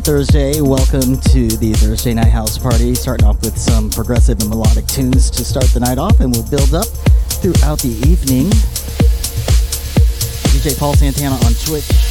Thursday. Welcome to the Thursday Night House Party. Starting off with some progressive and melodic tunes to start the night off, and we'll build up throughout the evening. DJ Paul Santana on Twitch.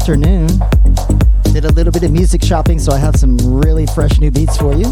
Afternoon. Did a little bit of music shopping, so I have some really fresh new beats for you.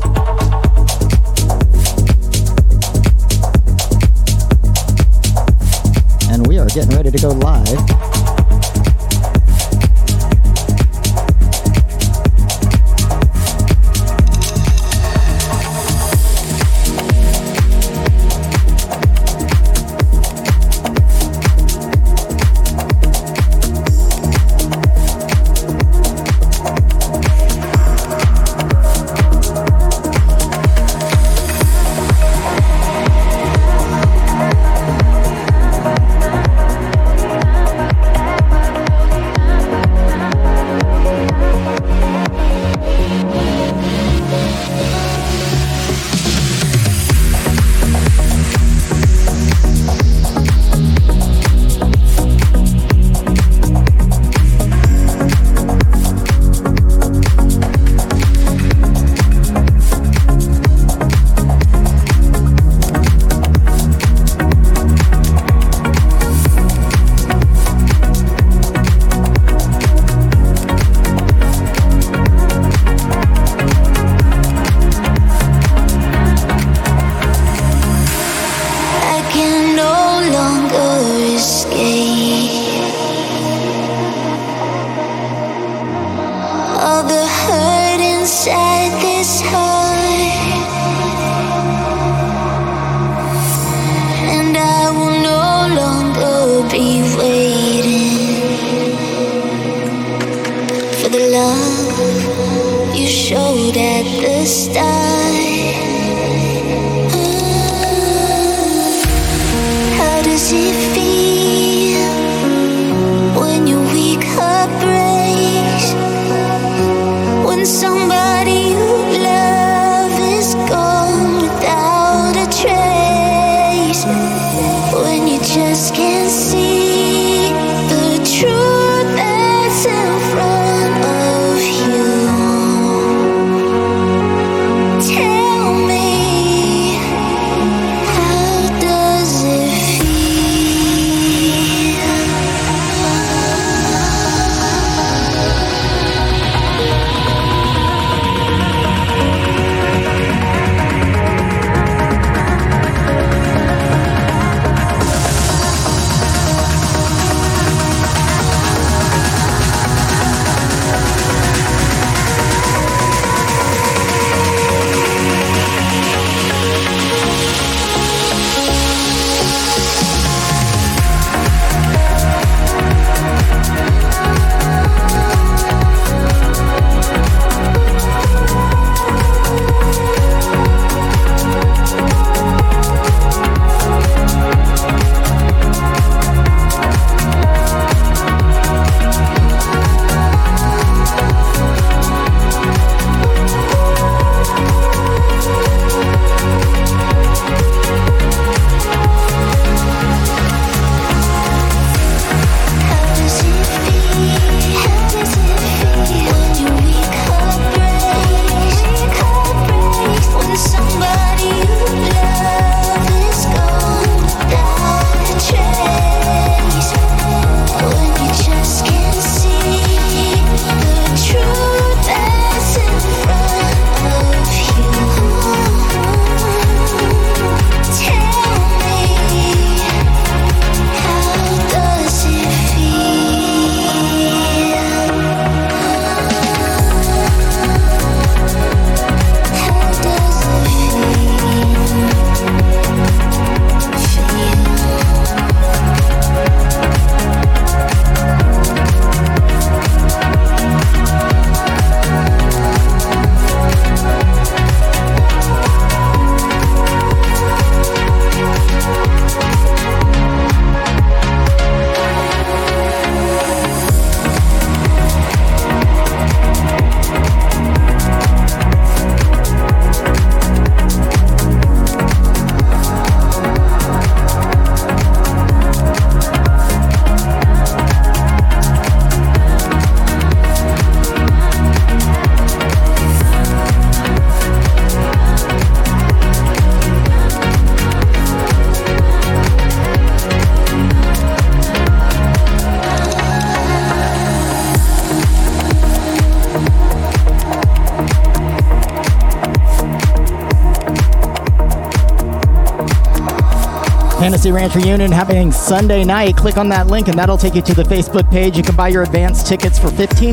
Fantasy Ranch reunion happening Sunday night. Click on that link and that'll take you to the Facebook page. You can buy your advance tickets for $15.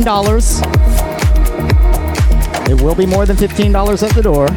It will be more than $15 at the door.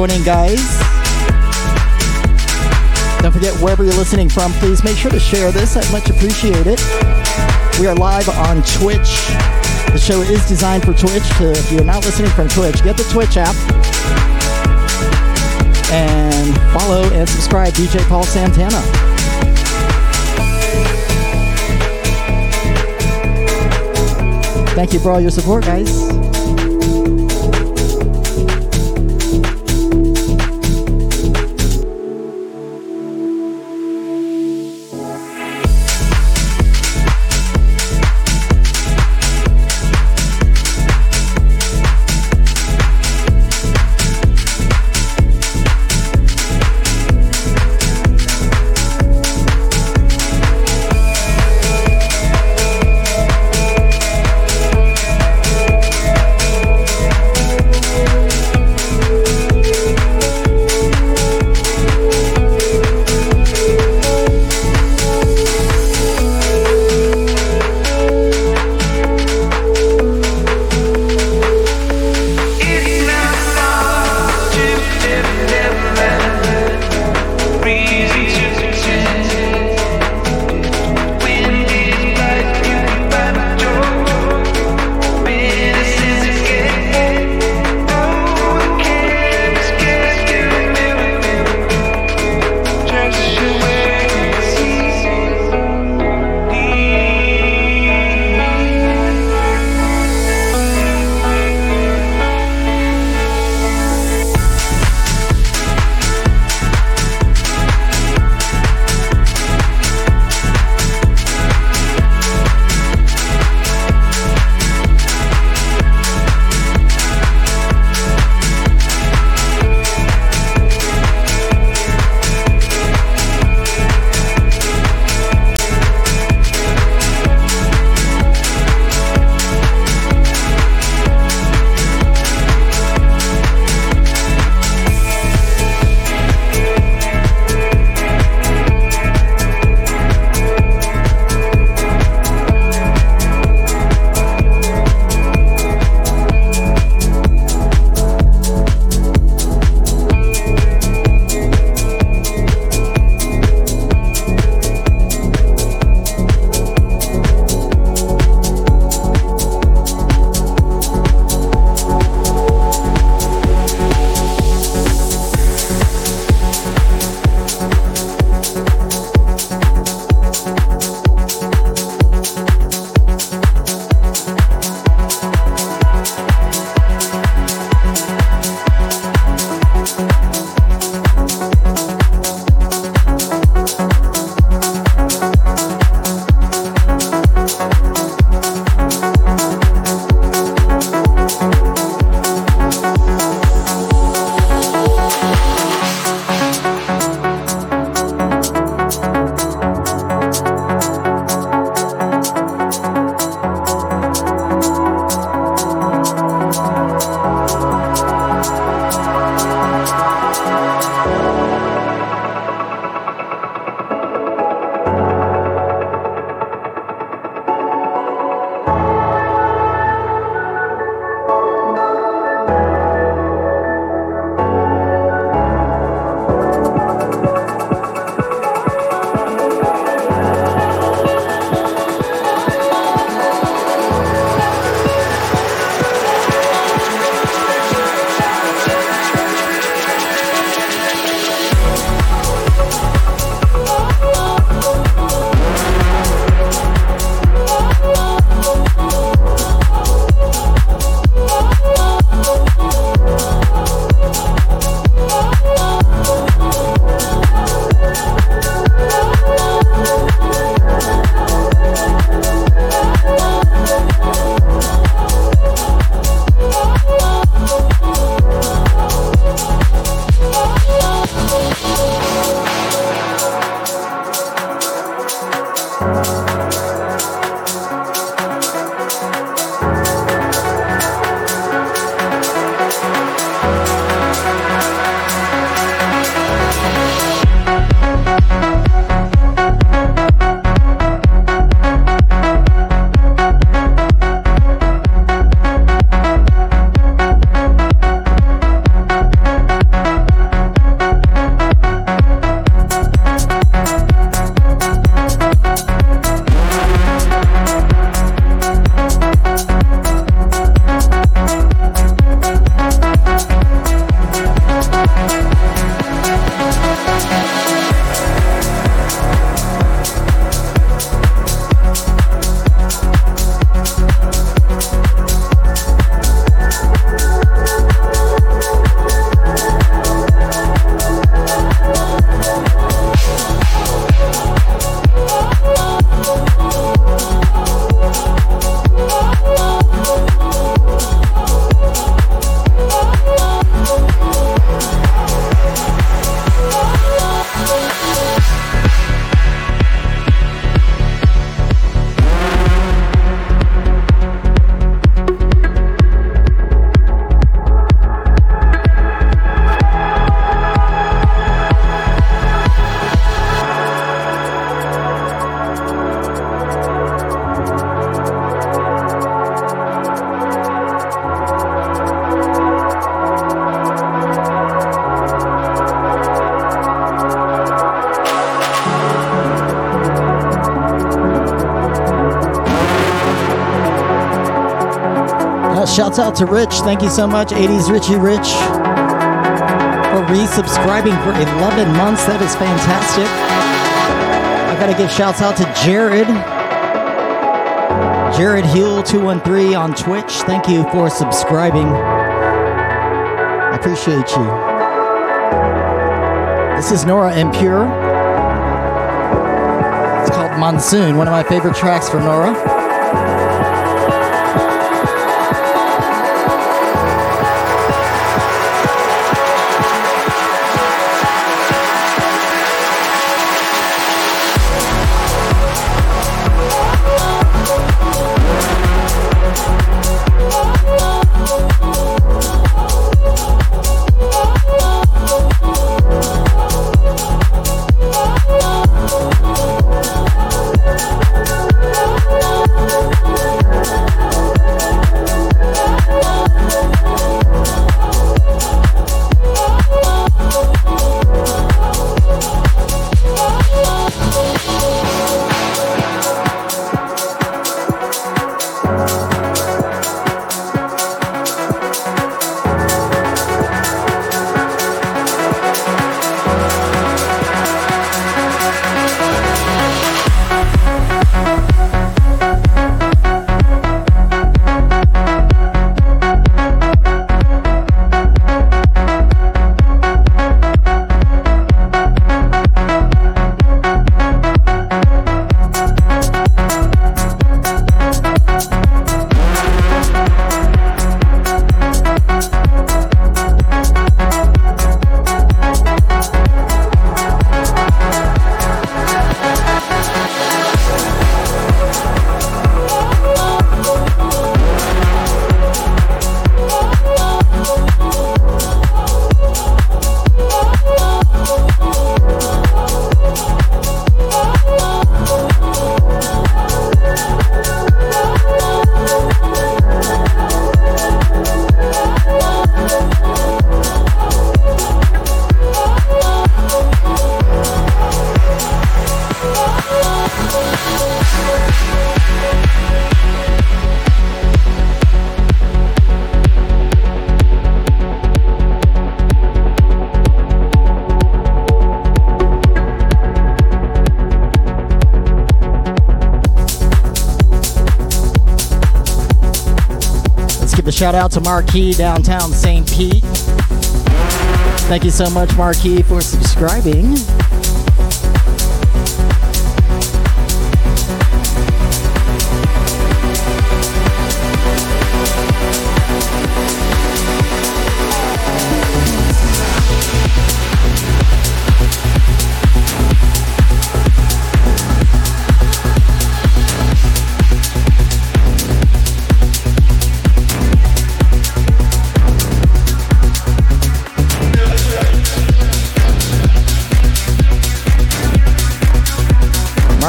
Joining, guys. Don't forget, wherever you're listening from, please make sure to share this. I'd much appreciate it. We are live on Twitch. The show is designed for Twitch. So if you're not listening from Twitch, get the Twitch app and follow and subscribe DJ Paul Santana. Thank you for all your support, guys. Shouts out to Rich. Thank you so much, 80s Richie Rich, for resubscribing for 11 months. That is fantastic. I gotta give shouts out to Jared. Jared Huel 213 on Twitch. Thank you for subscribing. I appreciate you. This is Nora En Pure. It's called Monsoon, one of my favorite tracks from Nora. Shout out to Marquis downtown St. Pete. Thank you so much, Marquis, for subscribing.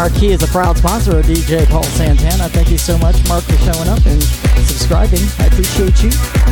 Marquis is a proud sponsor of DJ Paul Santana. Thank you so much, Mark, for showing up and subscribing. I appreciate you.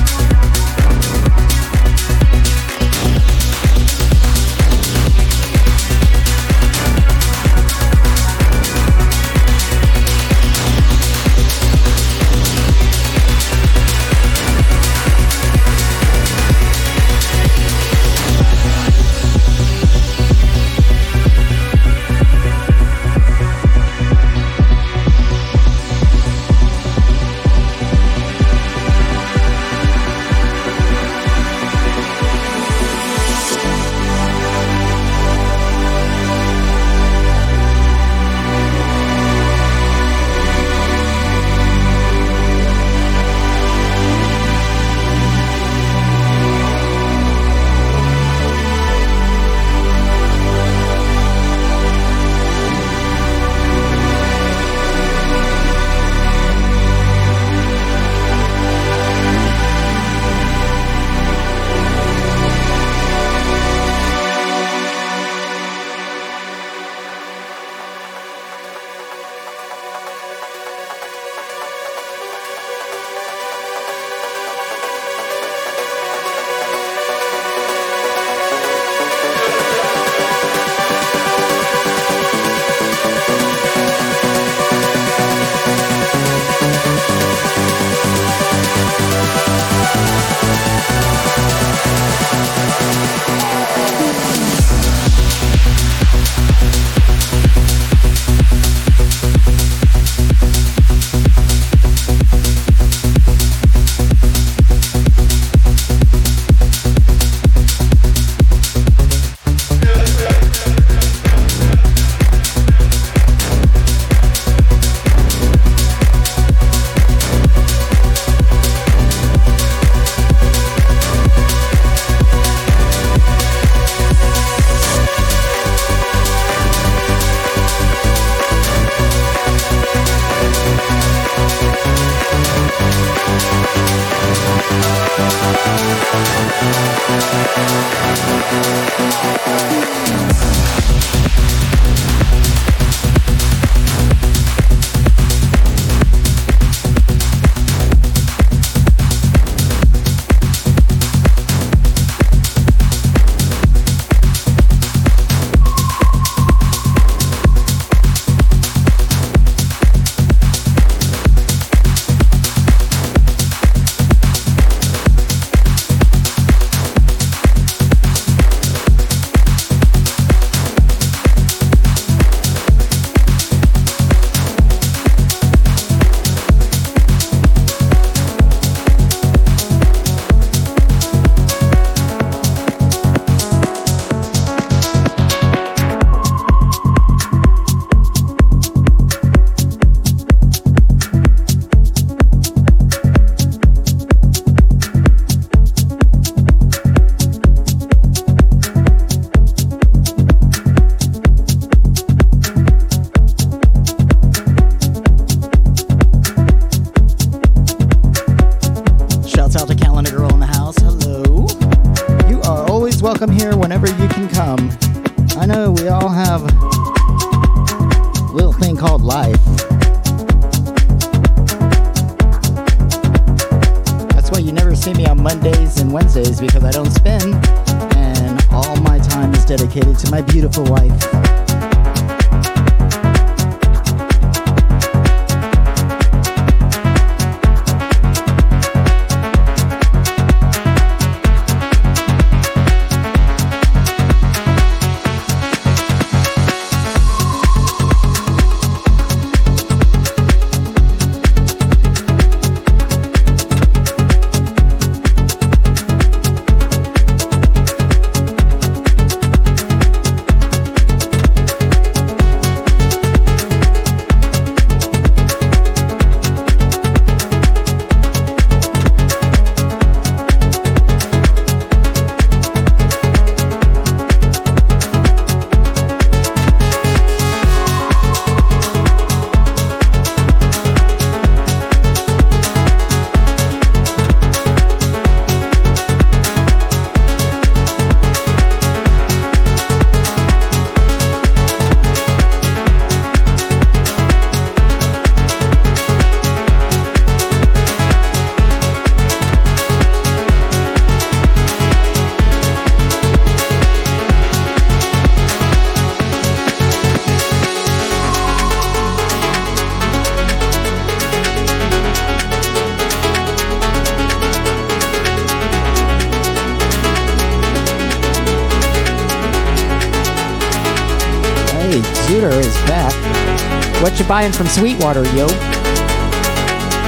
Buying from Sweetwater, yo.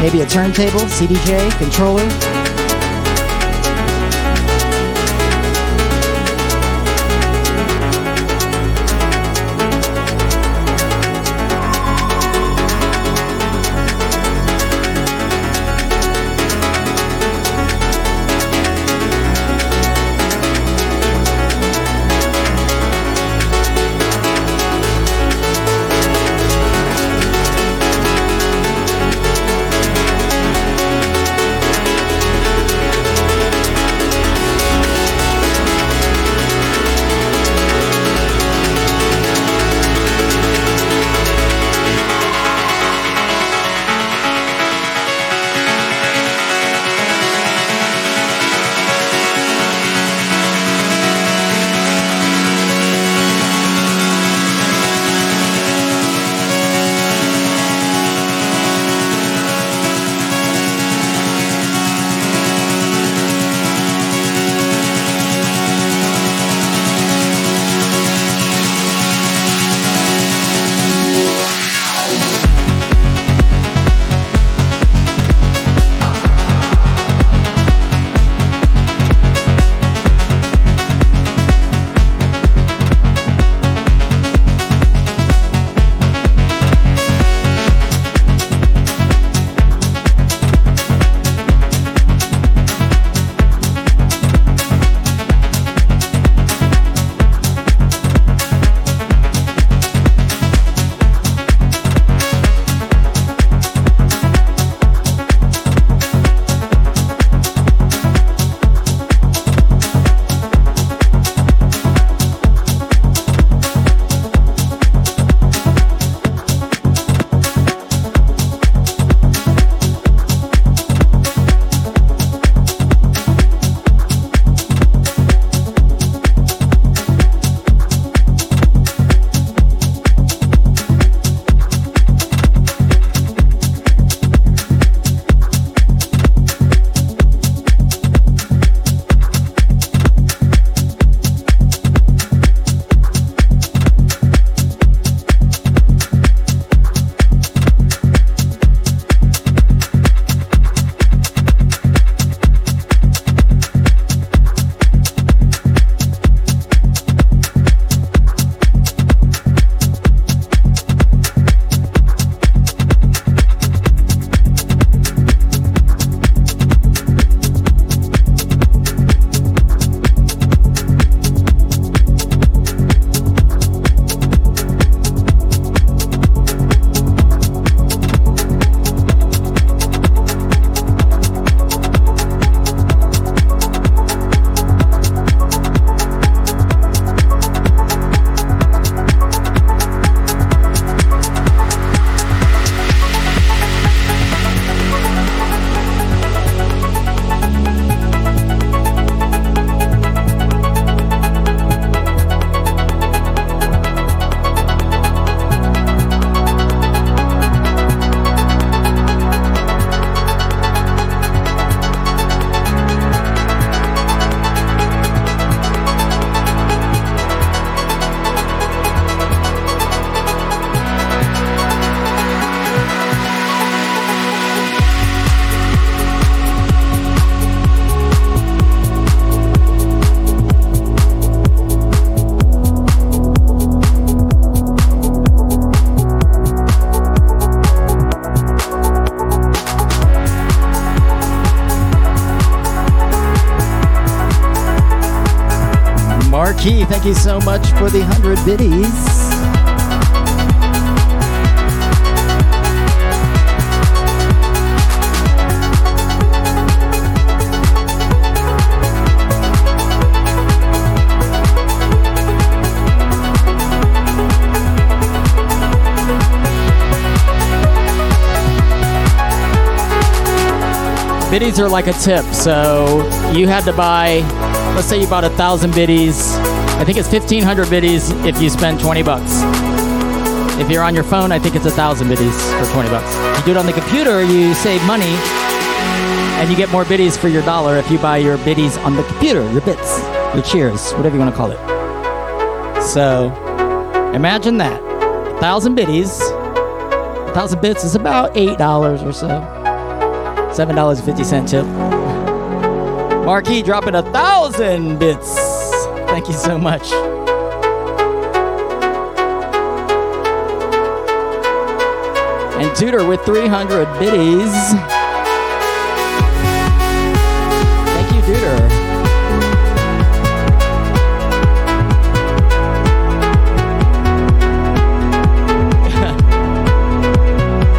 Maybe a turntable, CDJ, controller, thank you so much for the 100 biddies. Biddies are like a tip, so you had to buy, let's say you bought a thousand biddies. I think it's 1500 biddies if you spend 20 bucks. If you're on your phone, I think it's a thousand biddies for 20 bucks. You do it on the computer, you save money and you get more biddies for your dollar if you buy your biddies on the computer, your bits, your cheers, whatever you want to call it. So imagine that. A thousand biddies, a thousand bits is about $8 or so. $7.50 tip. Marquis dropping a thousand bits. Thank you so much. And Tutor with 300 biddies. Thank you,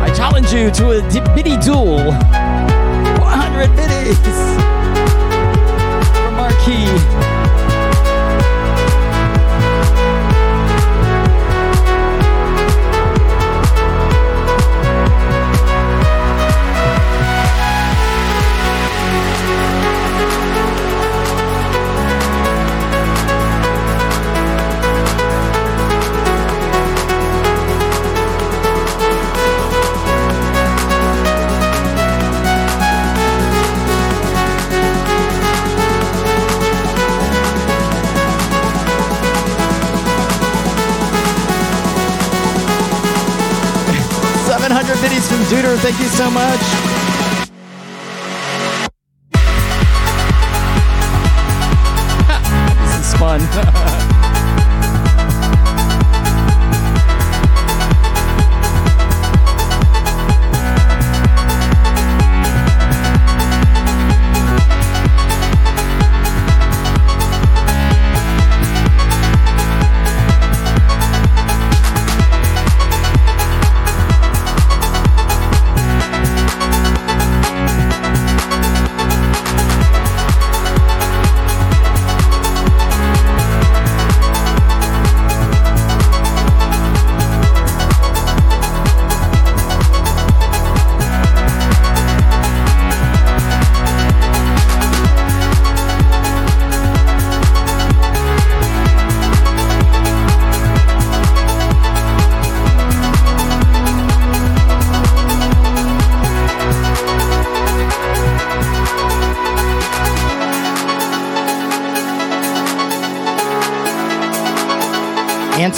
challenge you to a biddy duel. 100 biddies from. Thank you so much.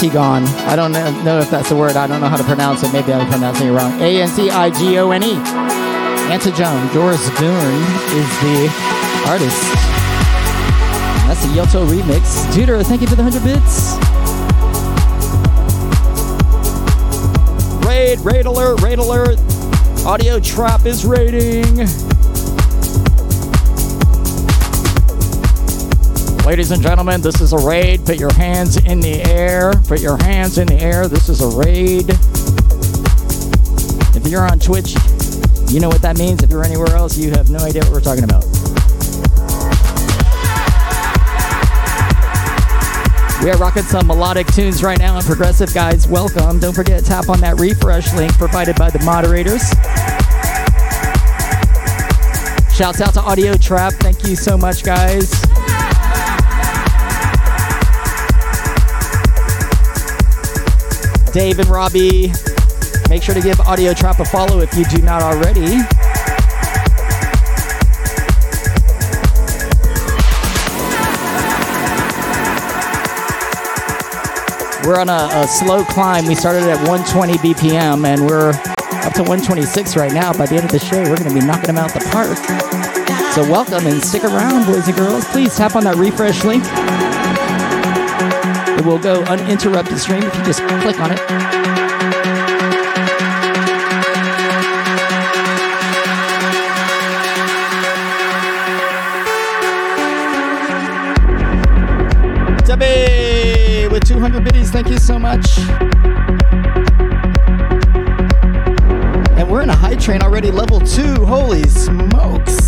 Antigone. I don't know if that's the word. I don't know how to pronounce it. Maybe I'm pronouncing it wrong. A N T I G O N E. Antigone. Doris Boone is the artist. That's the Yelto remix. Judah, thank you for the 100 bits. Raid, raid alert, raid alert. Audio Trap is raiding. Ladies and gentlemen, this is a raid. Put your hands in the air. Put your hands in the air. This is a raid. If you're on Twitch, you know what that means. If you're anywhere else, you have no idea what we're talking about. We are rocking some melodic tunes right now and progressive guys. Welcome. Don't forget to tap on that refresh link provided by the moderators. Shouts out to Audio Trap. Thank you so much, guys. Dave and Robbie. Make sure to give Audio Trap a follow if you do not already. We're on a, a, slow climb. We started at 120 BPM and we're up to 126 right now. By the end of the show, we're going to be knocking them out the park. So, welcome and stick around, boys and girls. Please tap on that refresh link it will go uninterrupted stream if you just click on it. Debbie! so much. And we're in a hype train already, level two. Holy smokes.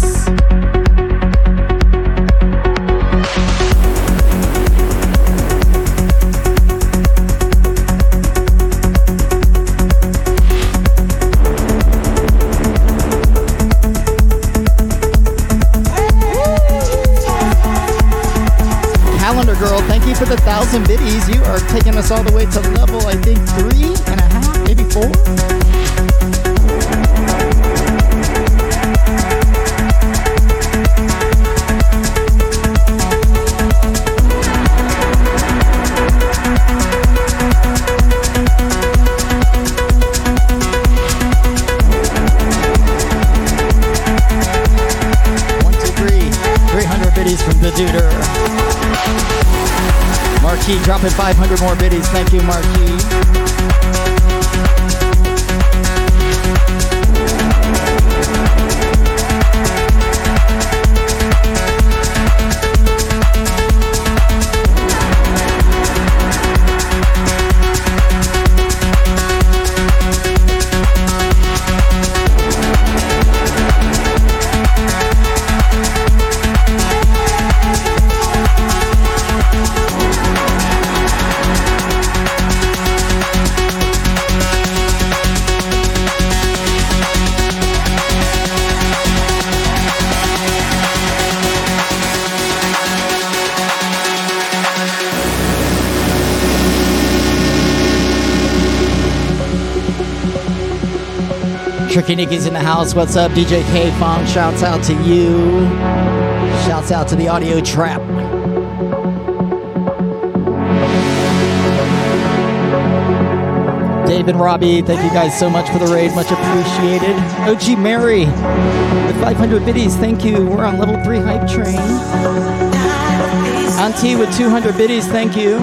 Taking us all the way to level, I think, three dropping 500 more biddies. Thank you, Marquis. Tricky Nicky's in the house. What's up, DJ K Fong? Shouts out to you. Shouts out to the audio trap. Dave and Robbie, thank you guys so much for the raid. Much appreciated. OG Mary with 500 biddies. Thank you. We're on level 3 hype train. Auntie with 200 biddies. Thank you.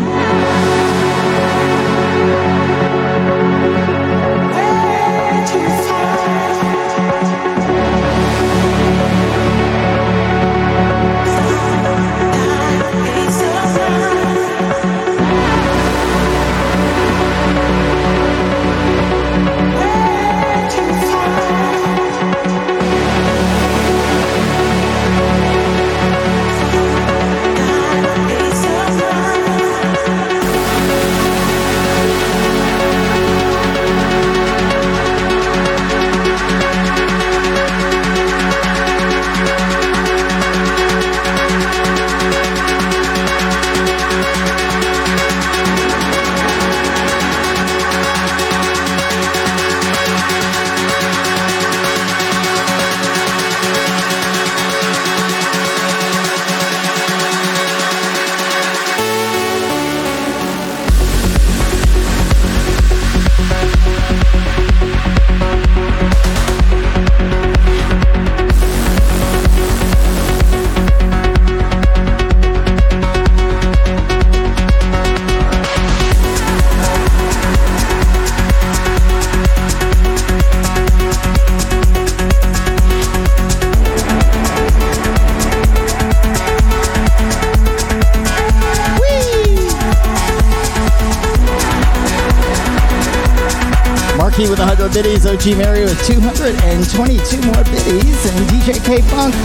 OG Mary with 222 more biddies, and DJ K Funk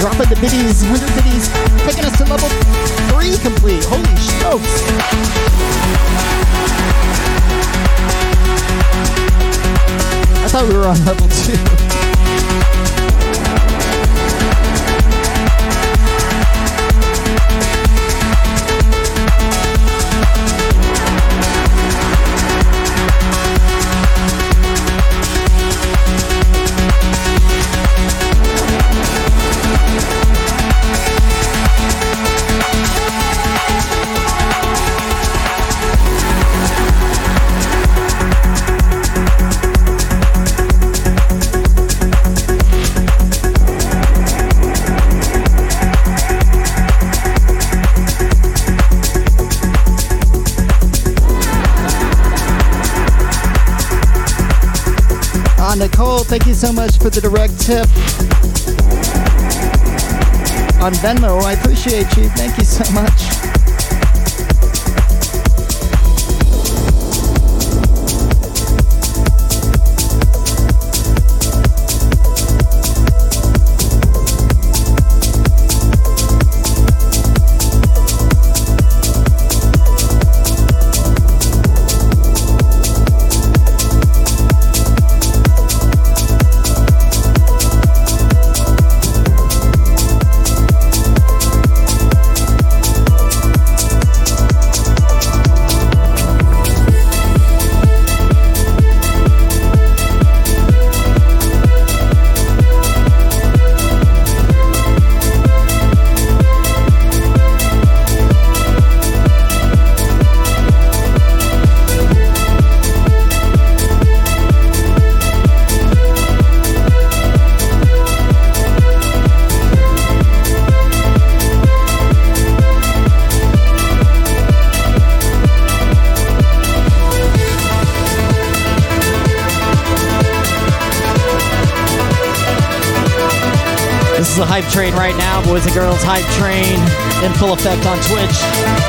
dropping the biddies, 100 biddies, for the direct tip on Venmo. I appreciate you. Thank you so much. Boys and girls. Hype train in full effect on Twitch.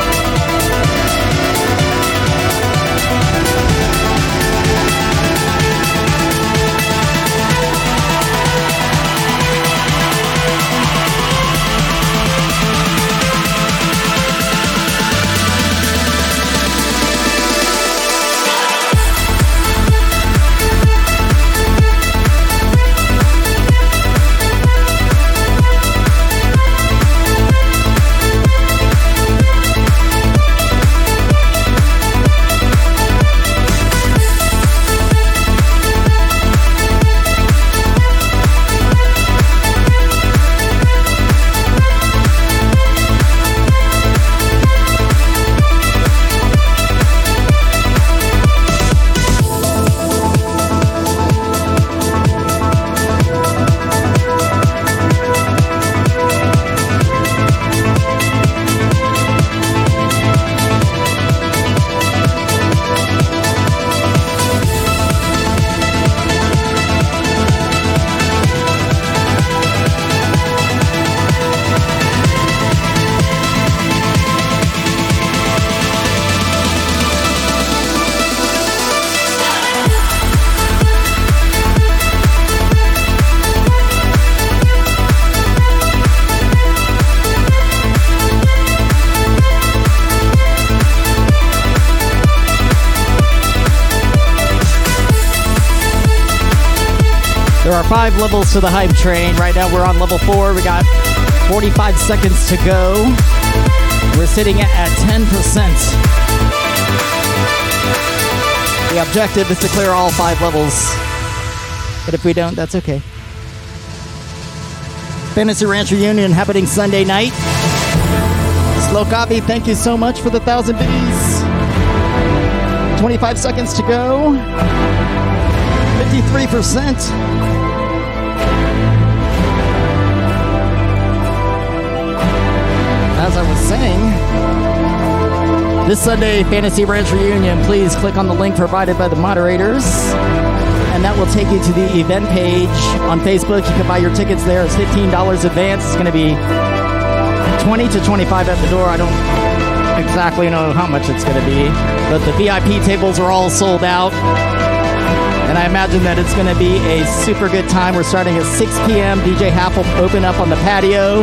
Five levels to the hype train. Right now we're on level four. We got 45 seconds to go. We're sitting at 10%. The objective is to clear all five levels. But if we don't, that's okay. Fantasy Ranch Reunion happening Sunday night. Slow Copy, thank you so much for the thousand biddies. 25 seconds to go. 53%. As I was saying, this Sunday Fantasy Ranch Reunion, please click on the link provided by the moderators, and that will take you to the event page on Facebook. You can buy your tickets there. It's $15 advance. It's going to be 20 to 25 at the door. I don't exactly know how much it's going to be, but the VIP tables are all sold out and I imagine that it's going to be a super good time. We're starting at 6 p.m. DJ Half will open up on the patio,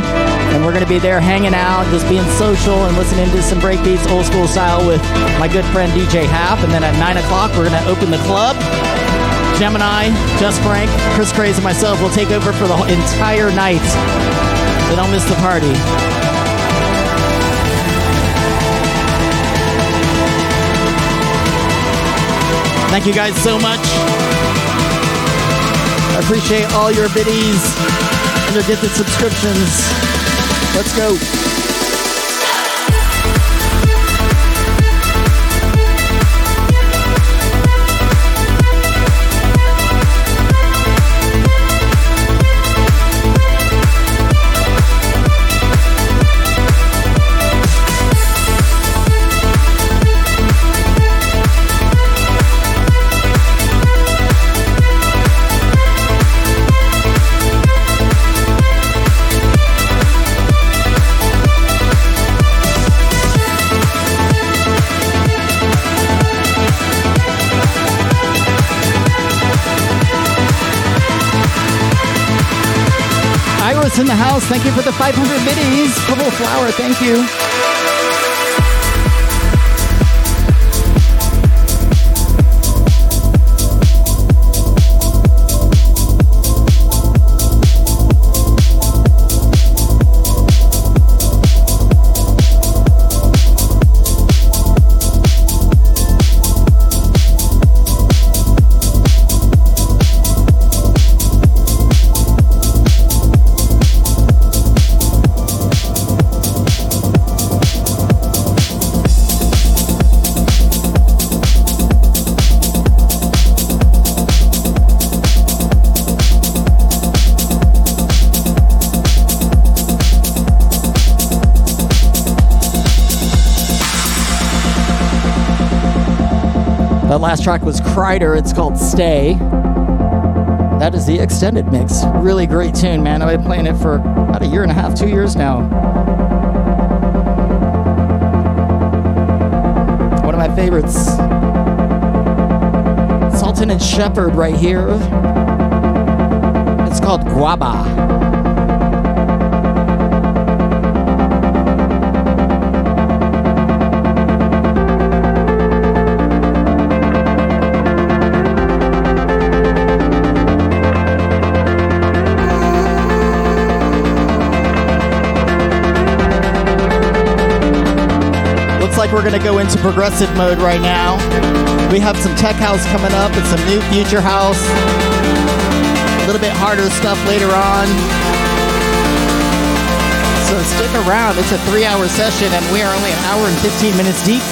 and we're going to be there hanging out, just being social and listening to some breakbeats, old school style, with my good friend DJ Half. And then at 9 o'clock, we're going to open the club. Gemini, Just Frank, Chris Craze, and myself will take over for the entire night. So don't miss the party. Thank you guys so much. I appreciate all your biddies and your gifted subscriptions. Let's go. In the house. Thank you for the 500 biddies. Purple flower, thank you. Last track was Kreider. It's called Stay. That is the extended mix. Really great tune, man. I've been playing it for about a year and a half, two years now. One of my favorites. Sultan and Shepard right here. It's called Guaba. Into progressive mode right now. We have some tech house coming up and some new future house. A little bit harder stuff later on. So stick around. It's a three hour session and we are only an hour and 15 minutes deep.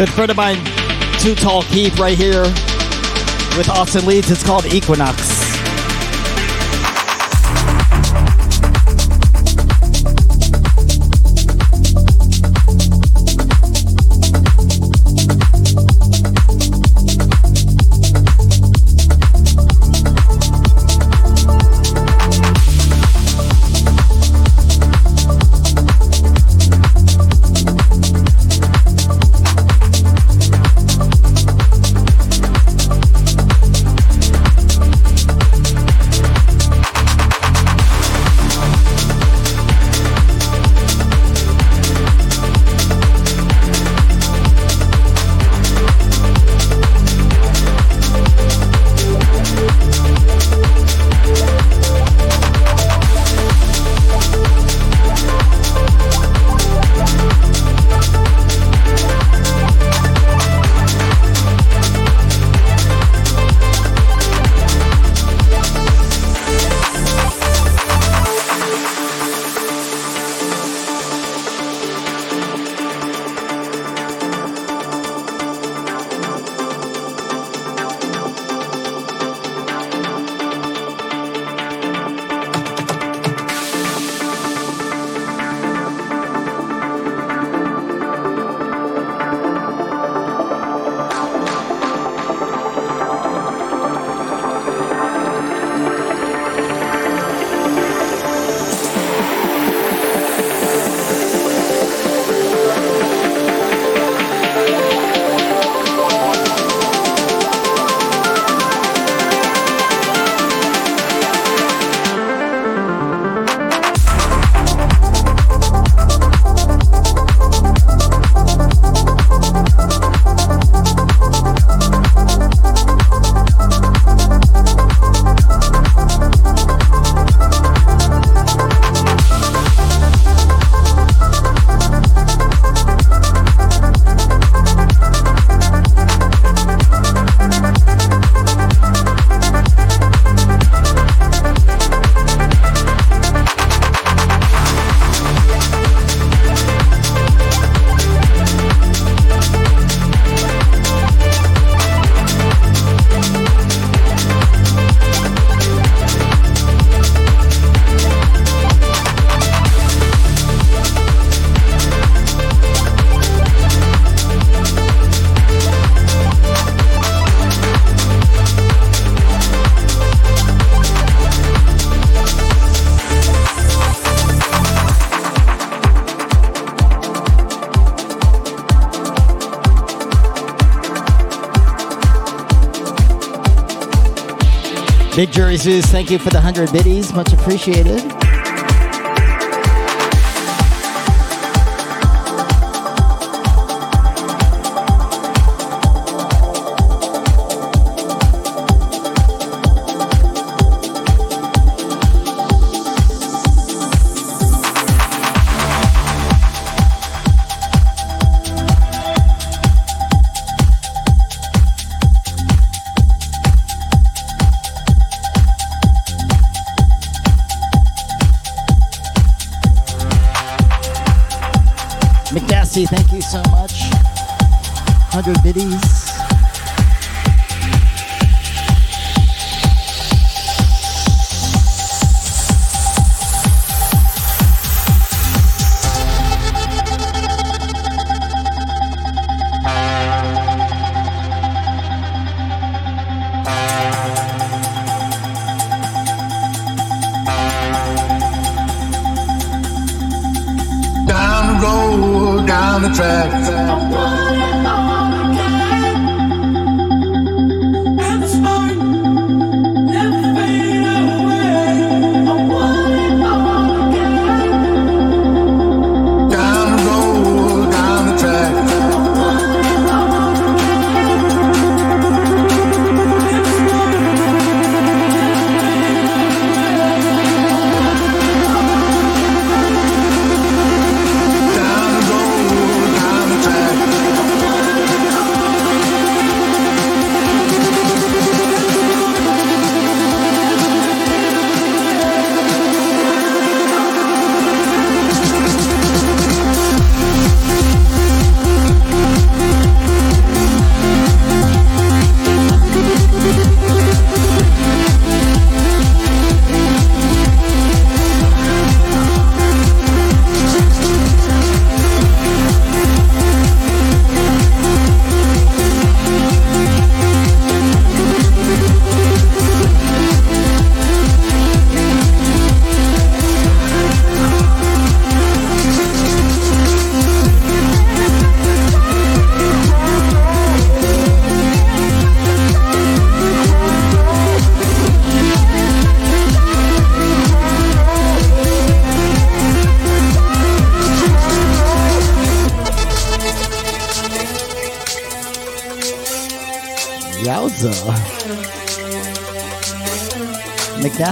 Good friend of mine, Too Tall Keith, right here with Austin Leeds. It's called Equinox. Big Jury Zeus, thank you for the 100 biddies. Much appreciated.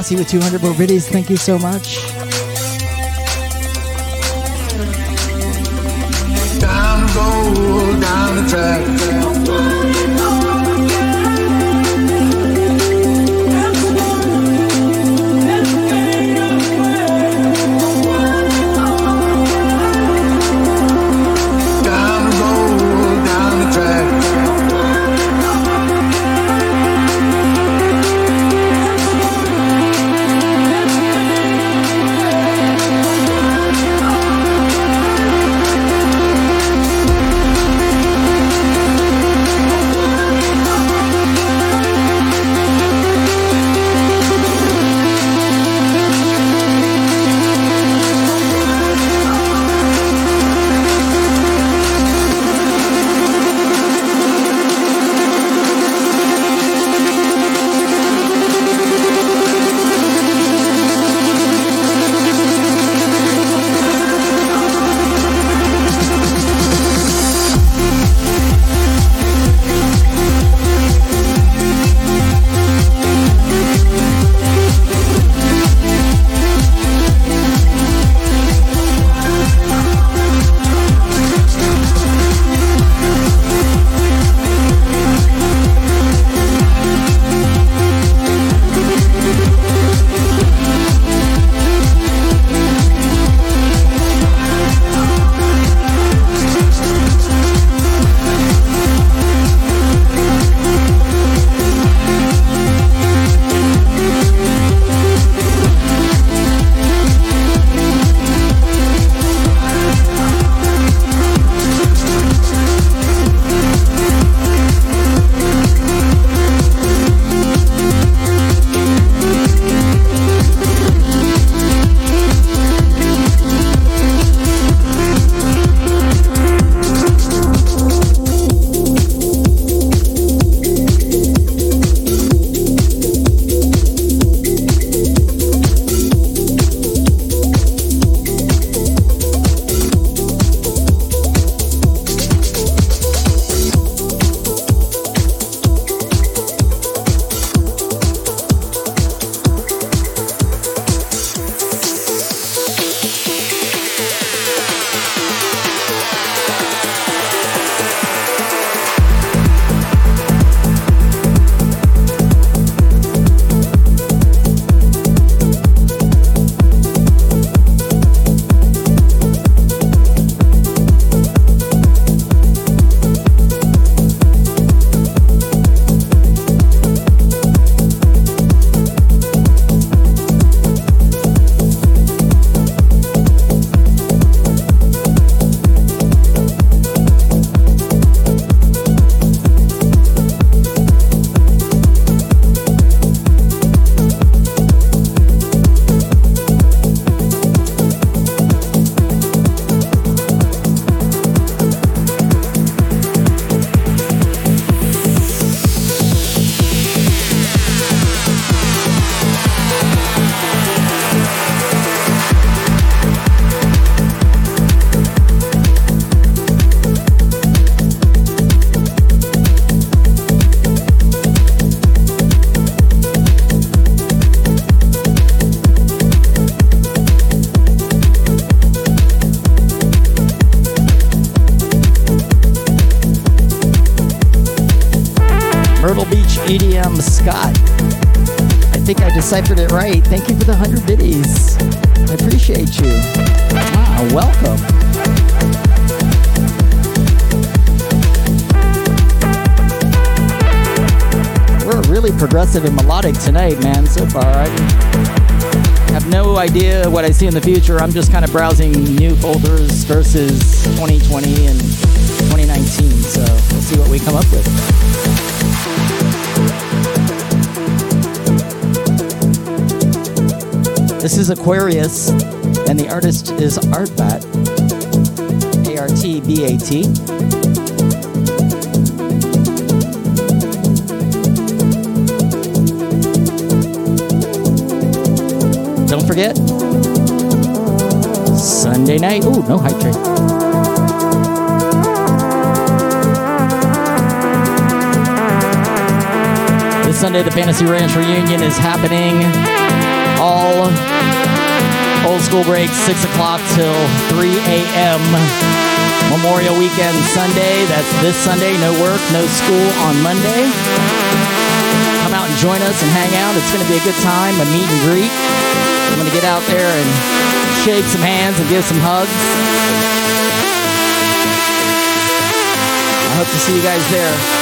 McNasty with 200 more biddies. Thank you so much. See in the future. I'm just kind of browsing new folders versus 2020 and 2019. So we'll see what we come up with. This is Aquarius, and the artist is Artbat. A R T B A T. Don't forget, Sunday night. Ooh, no hype train. This Sunday, the Fantasy Ranch reunion is happening. All old school breaks, 6 o'clock till 3 a.m. Memorial Weekend Sunday. That's this Sunday. No work, no school on Monday. Come out and join us and hang out. It's going to be a good time, a meet and greet. I'm going to get out there and shake some hands and give some hugs. I hope to see you guys there.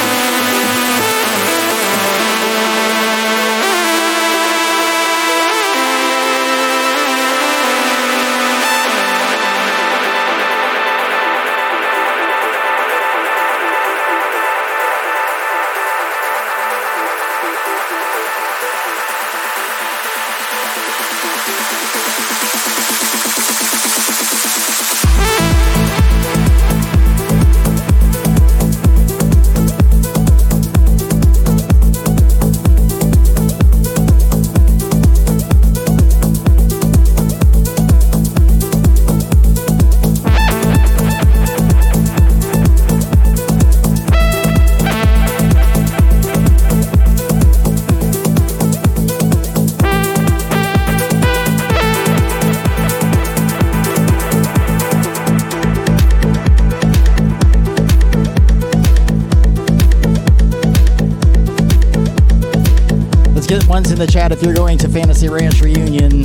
Fantasy Ranch Reunion.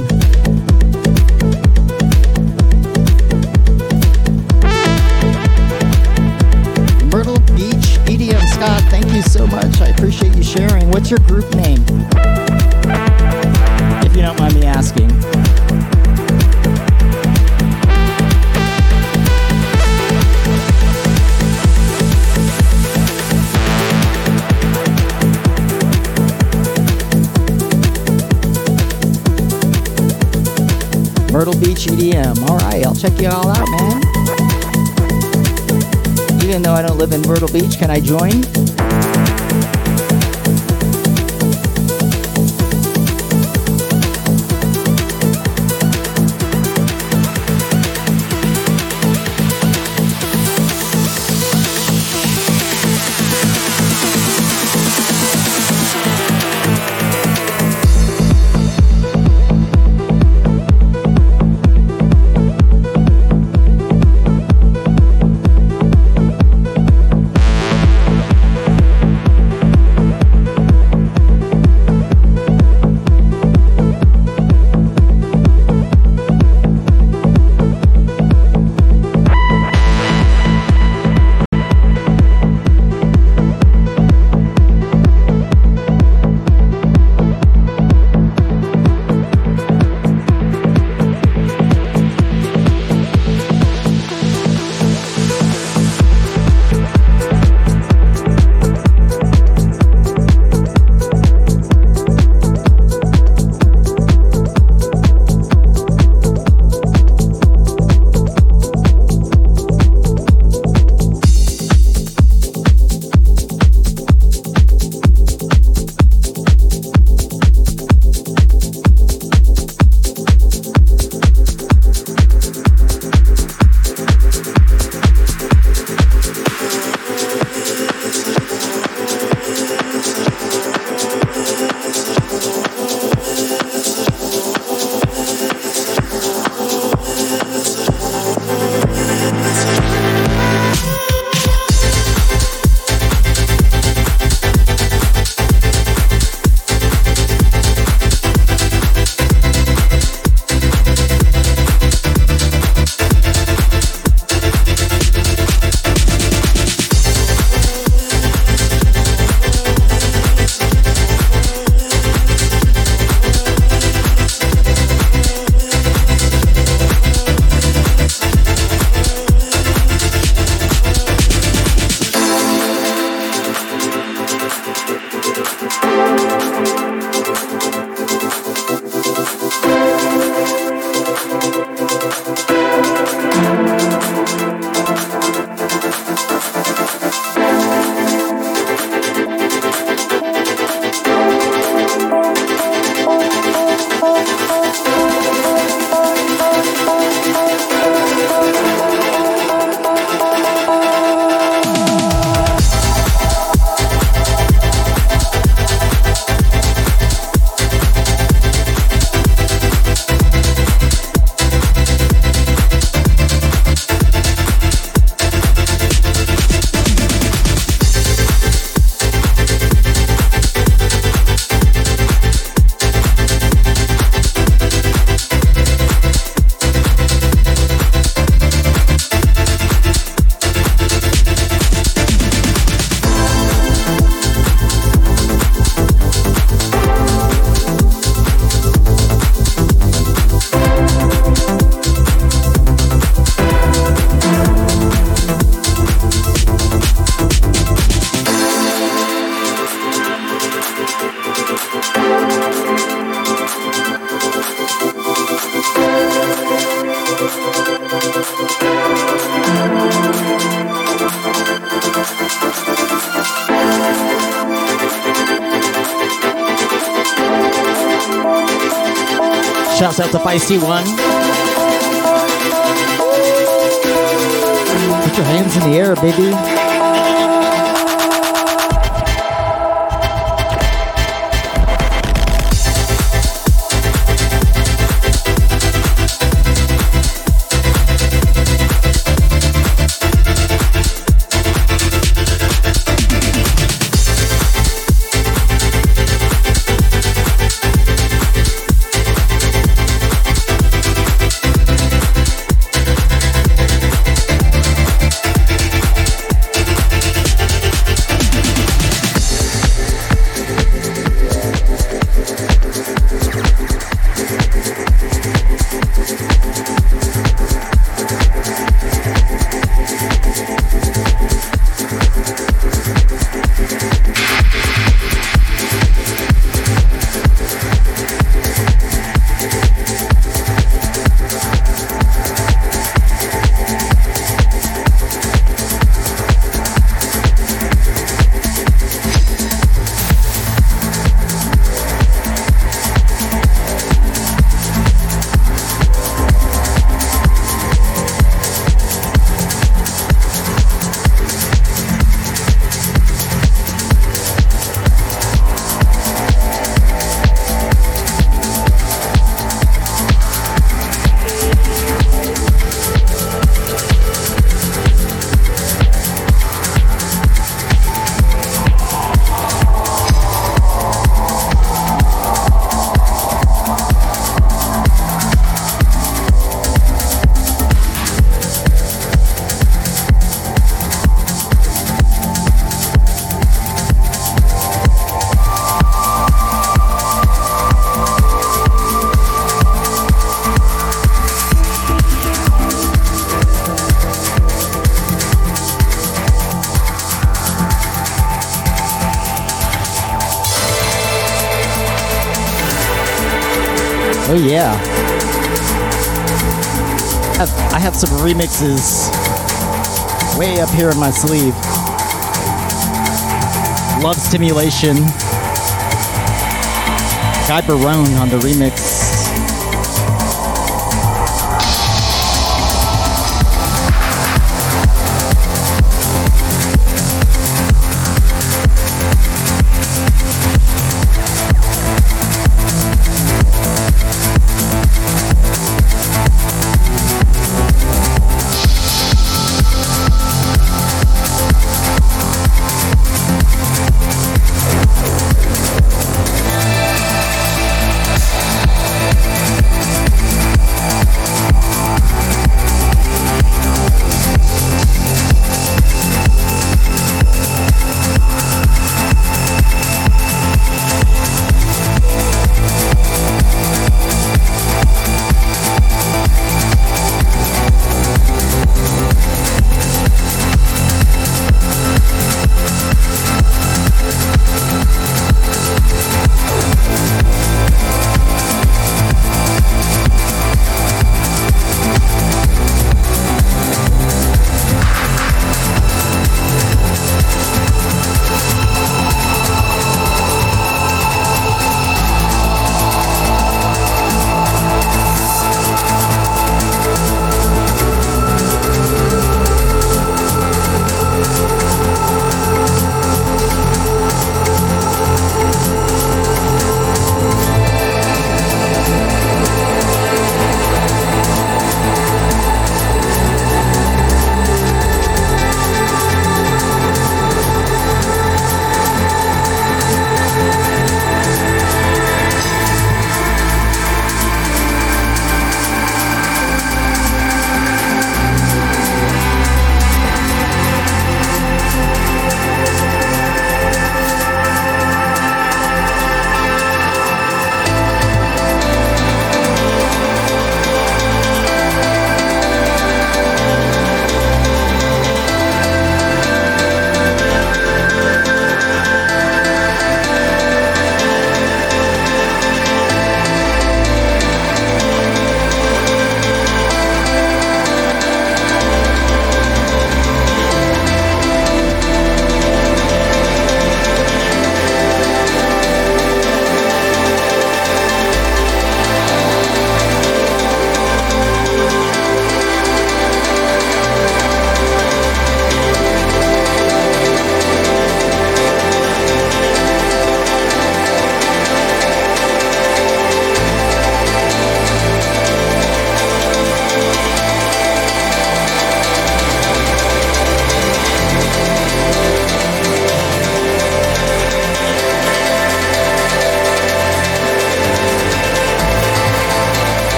Check you all out, man. Even though I don't live in Myrtle Beach, can I join? Feisty One. Remixes way up here in my sleeve. Love Stimulation. Guy Barone on the remix.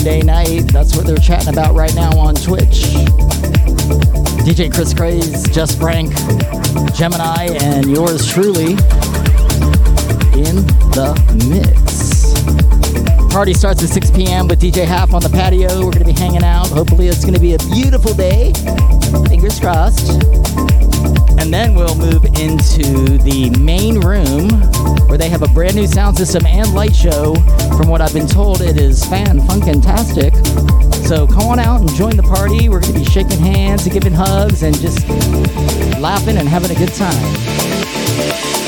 Sunday night. That's what they're chatting about right now on Twitch. DJ Chris Craze, Just Frank, Gemini, and yours truly in the mix. Party starts at 6 p.m. with DJ Half on the patio. We're going to be hanging out. Hopefully, it's going to be a beautiful day. Fingers crossed. And then we'll move into the main room where they have a brand new sound system and light show. From what I've been told, it is fan funkin' So come on out and join the party. We're going to be shaking hands and giving hugs and just laughing and having a good time.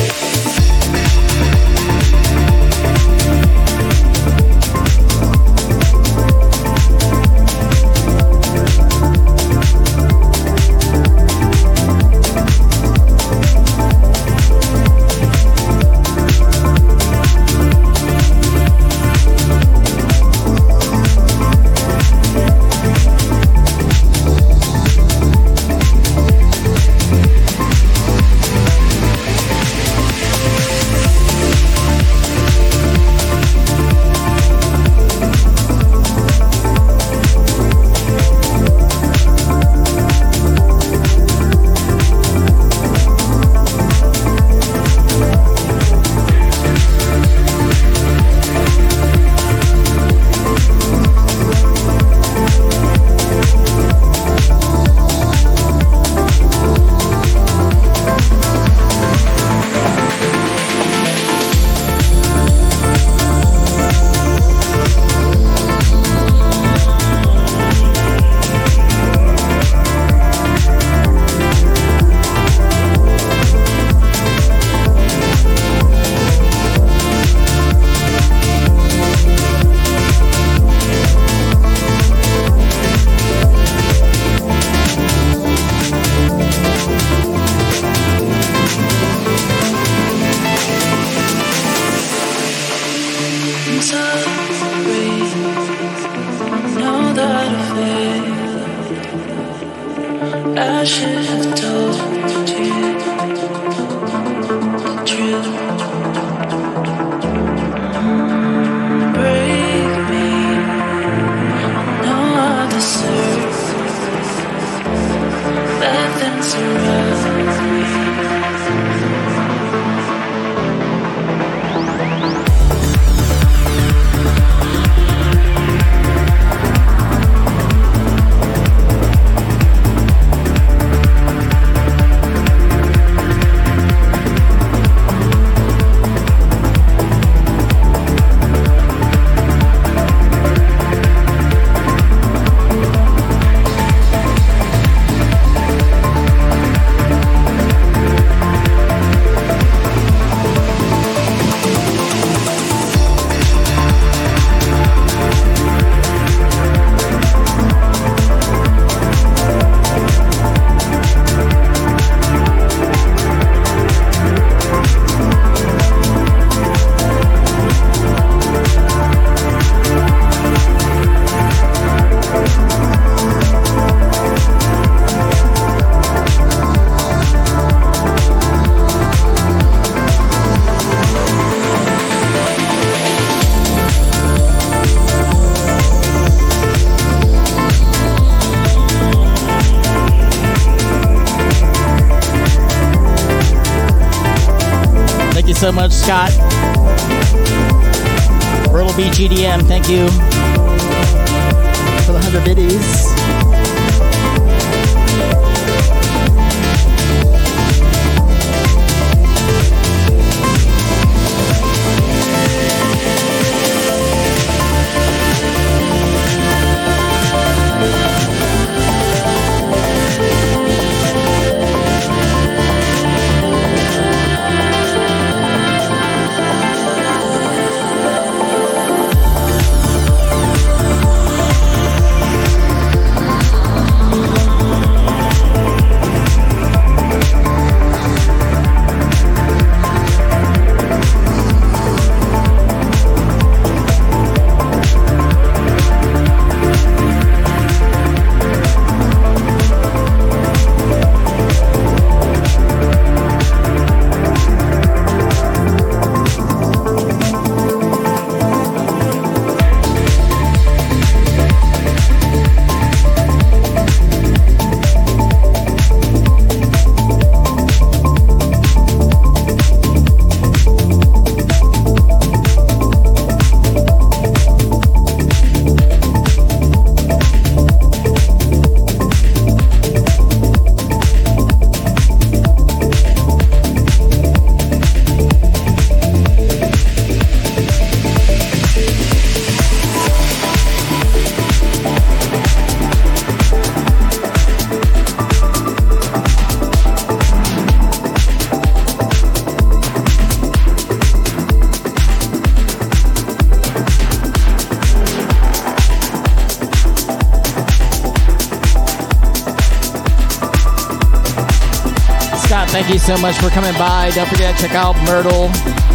So much for coming by. Don't forget to check out Myrtle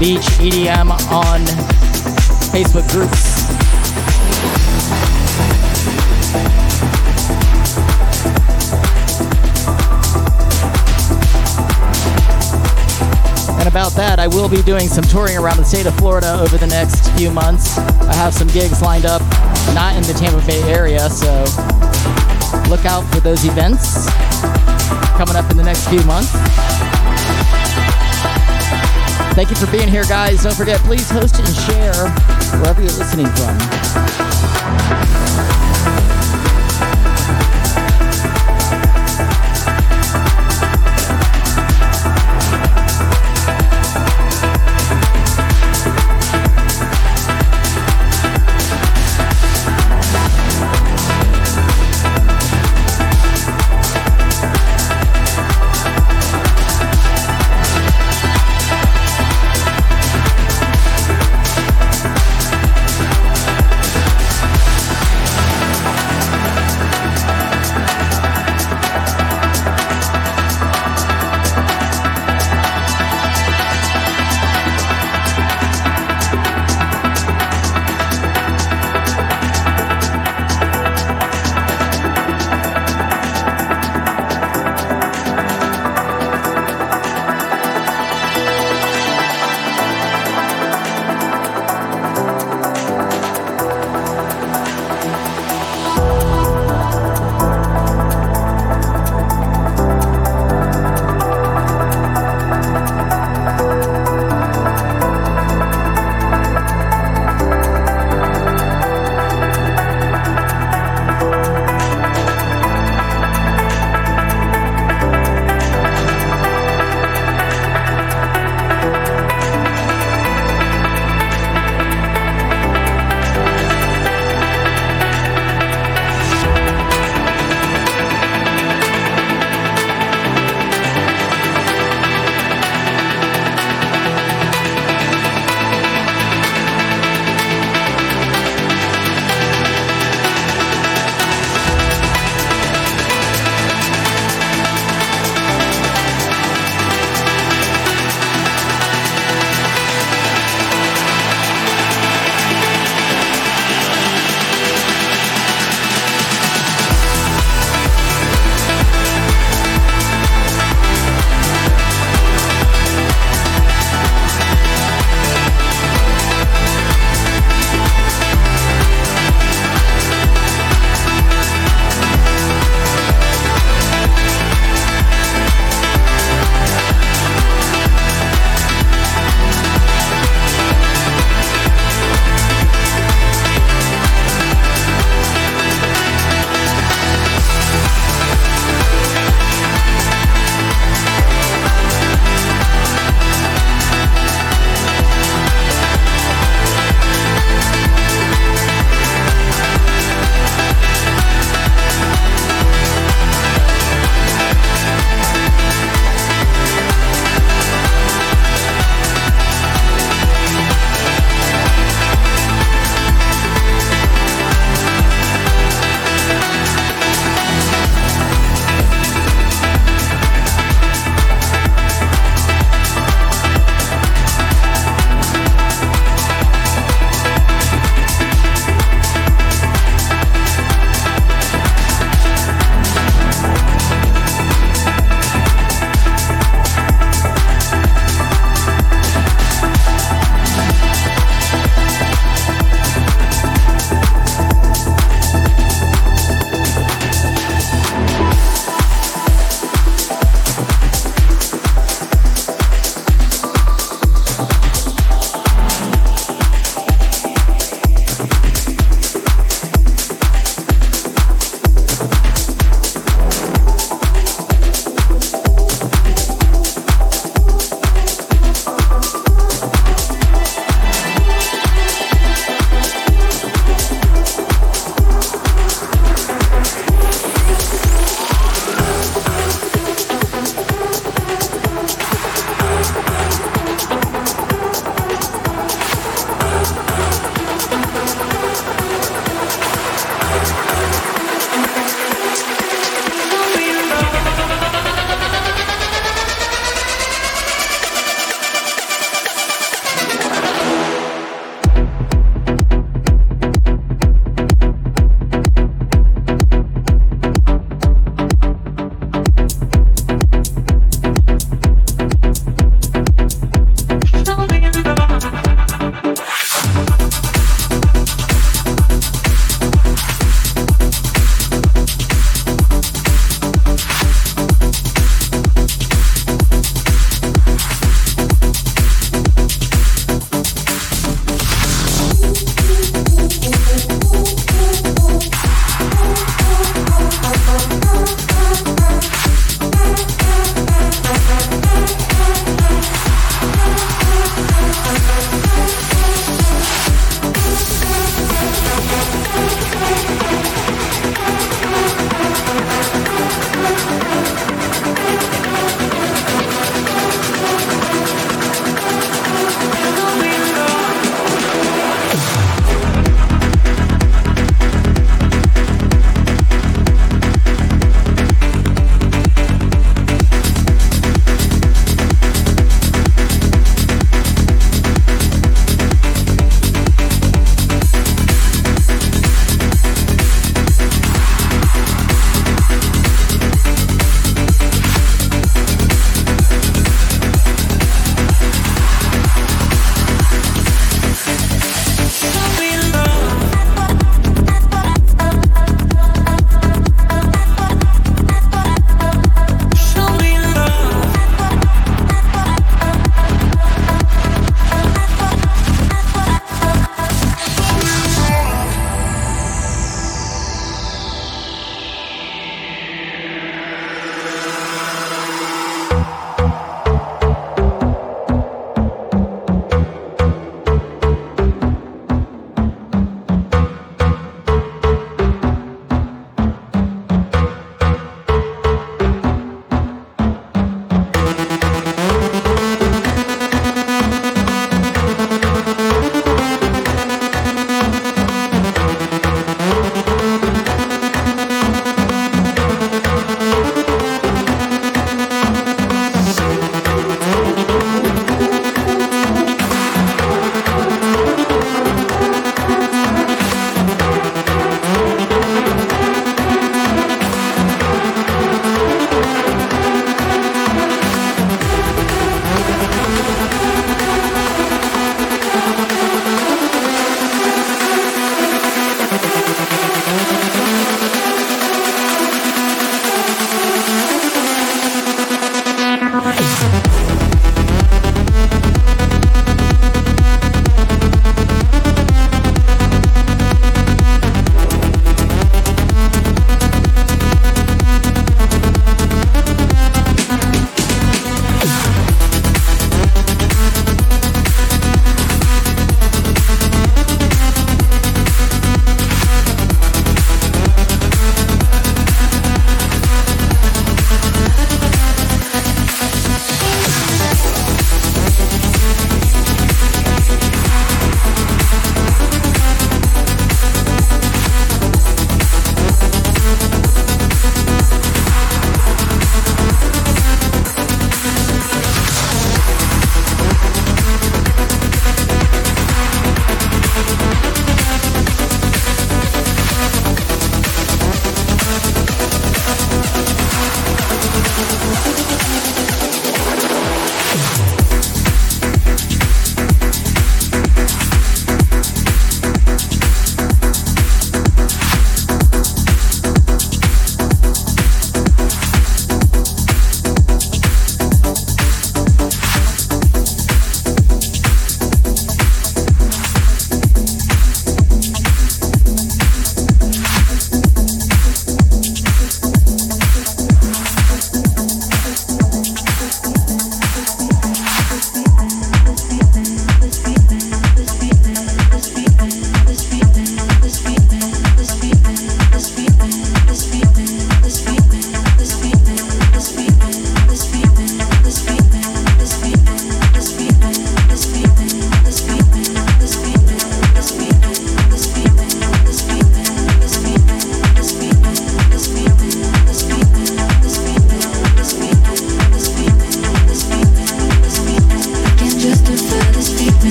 Beach EDM on Facebook groups. And about that, I will be doing some touring around the state of Florida over the next few months. I have some gigs lined up, not in the Tampa Bay area, so look out for those events coming up in the next few months. Thank you for being here, guys. Don't forget, please host and share wherever you're listening from.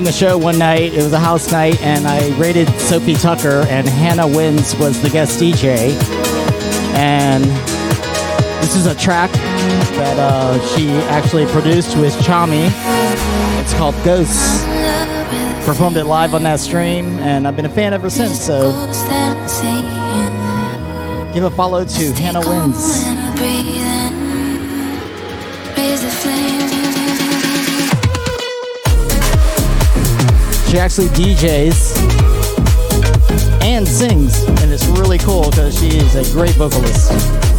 playing a show one night. It was a house night, and I rated Sofi Tukker, and Hannah Wins was the guest DJ. And this is a track that uh, she actually produced with Chami. It's called Ghosts. Performed it live on that stream, and I've been a fan ever since. So give a follow to Hannah Wins. She actually DJs and sings, and it's really cool because she is a great vocalist.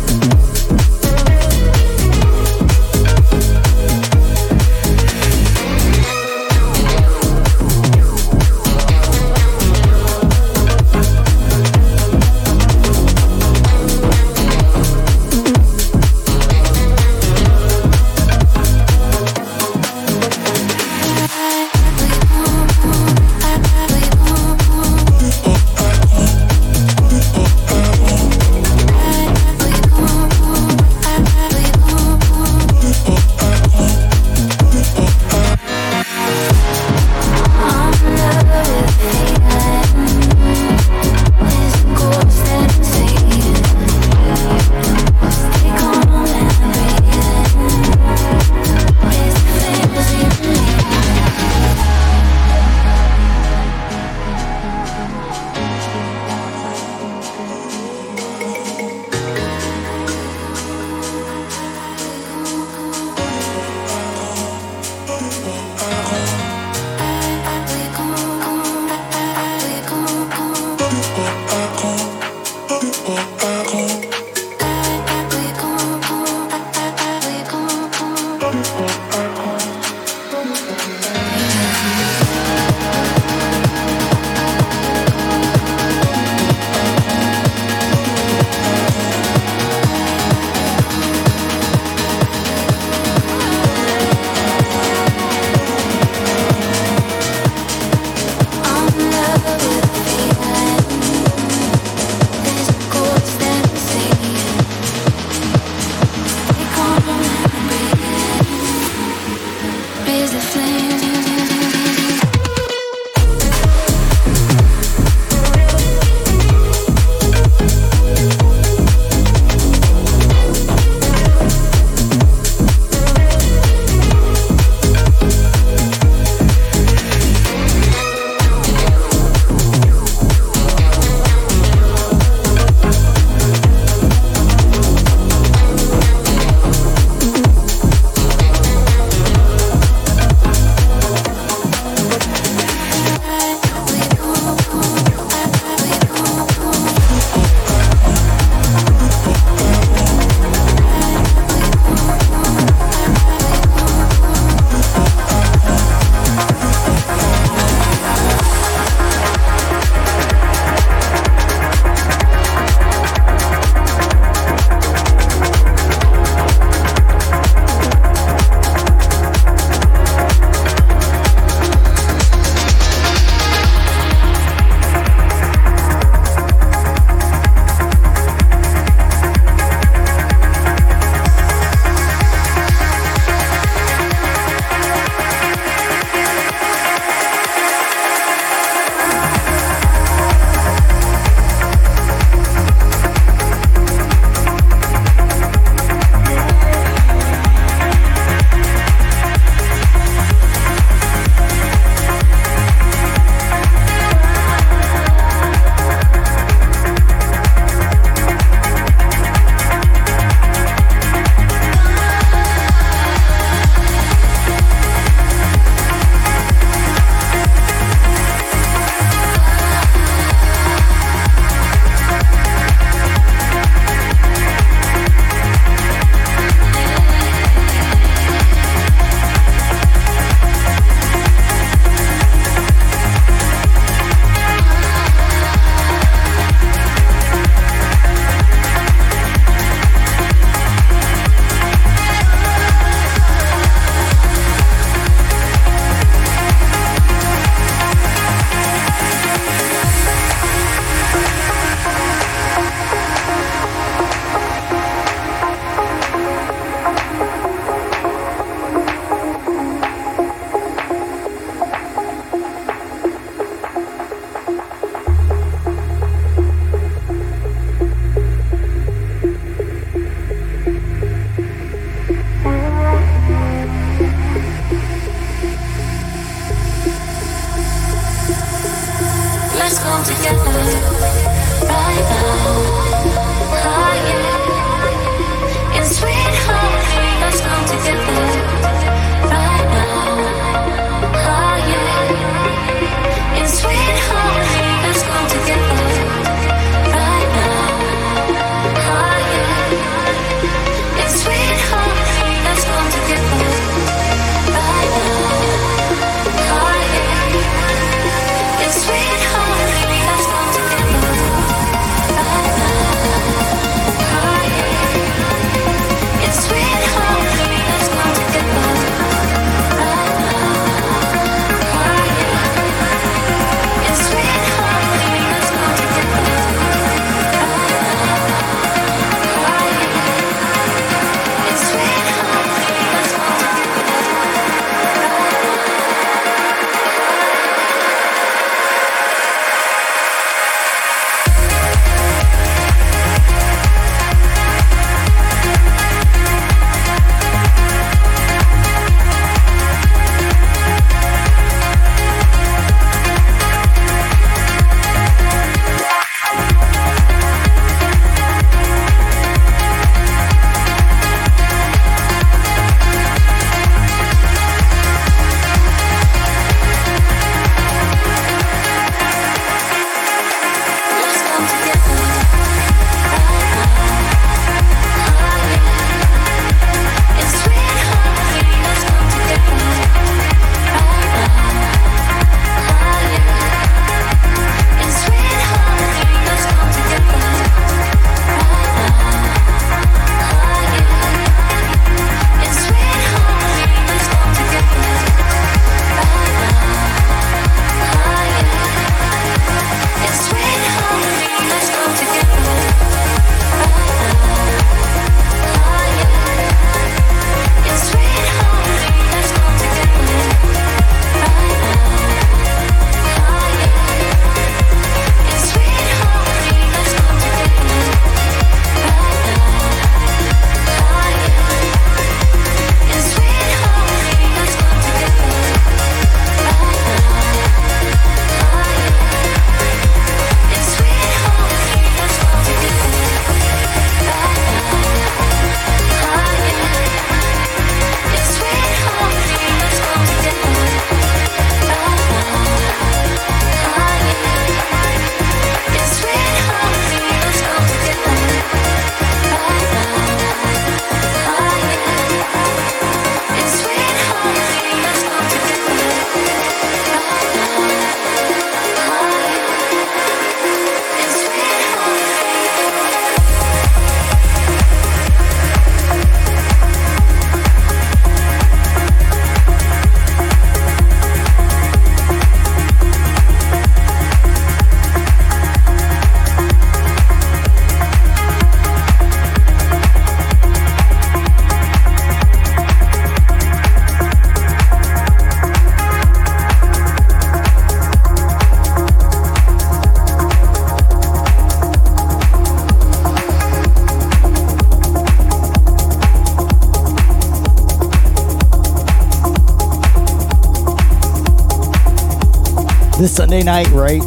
Night, right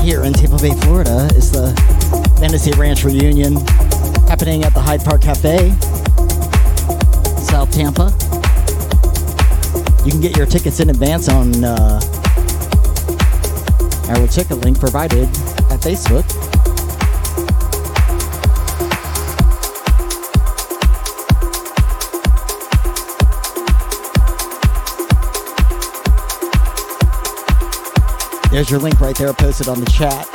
here in Tampa Bay, Florida, is the Fantasy Ranch reunion happening at the Hyde Park Cafe, South Tampa. You can get your tickets in advance on uh, our ticket link provided at Facebook. There's your link right there posted on the chat.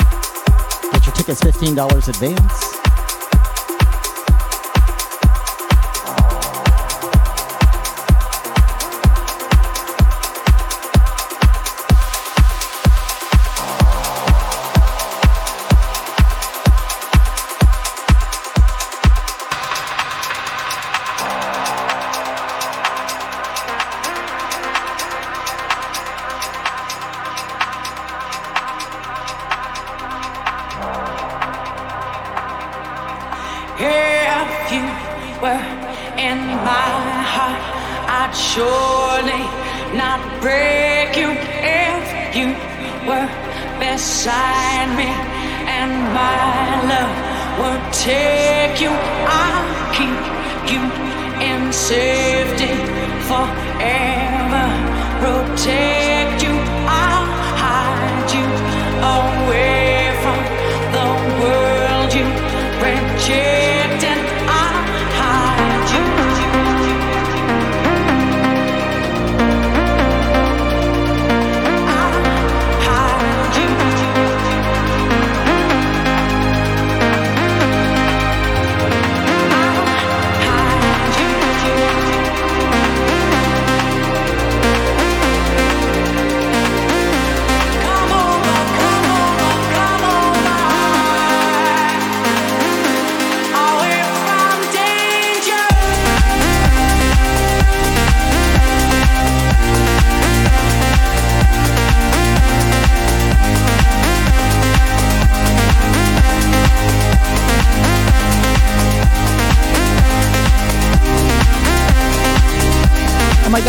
Get your tickets $15 advance.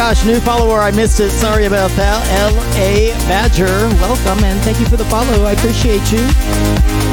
Gosh, new follower. I missed it. Sorry about that. L.A. Badger, welcome and thank you for the follow. I appreciate you.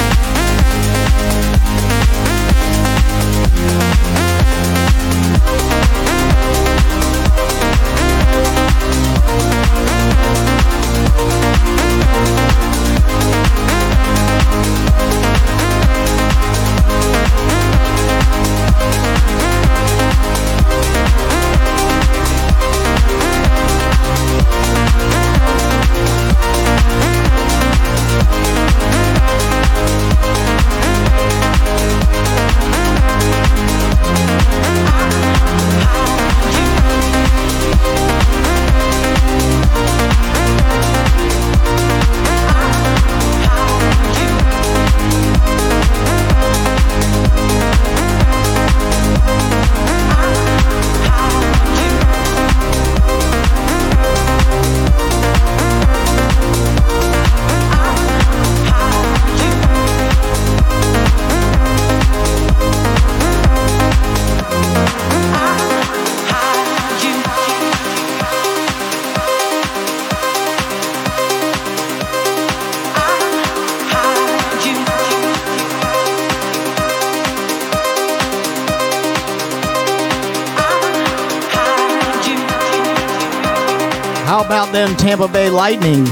Tampa Bay Lightning?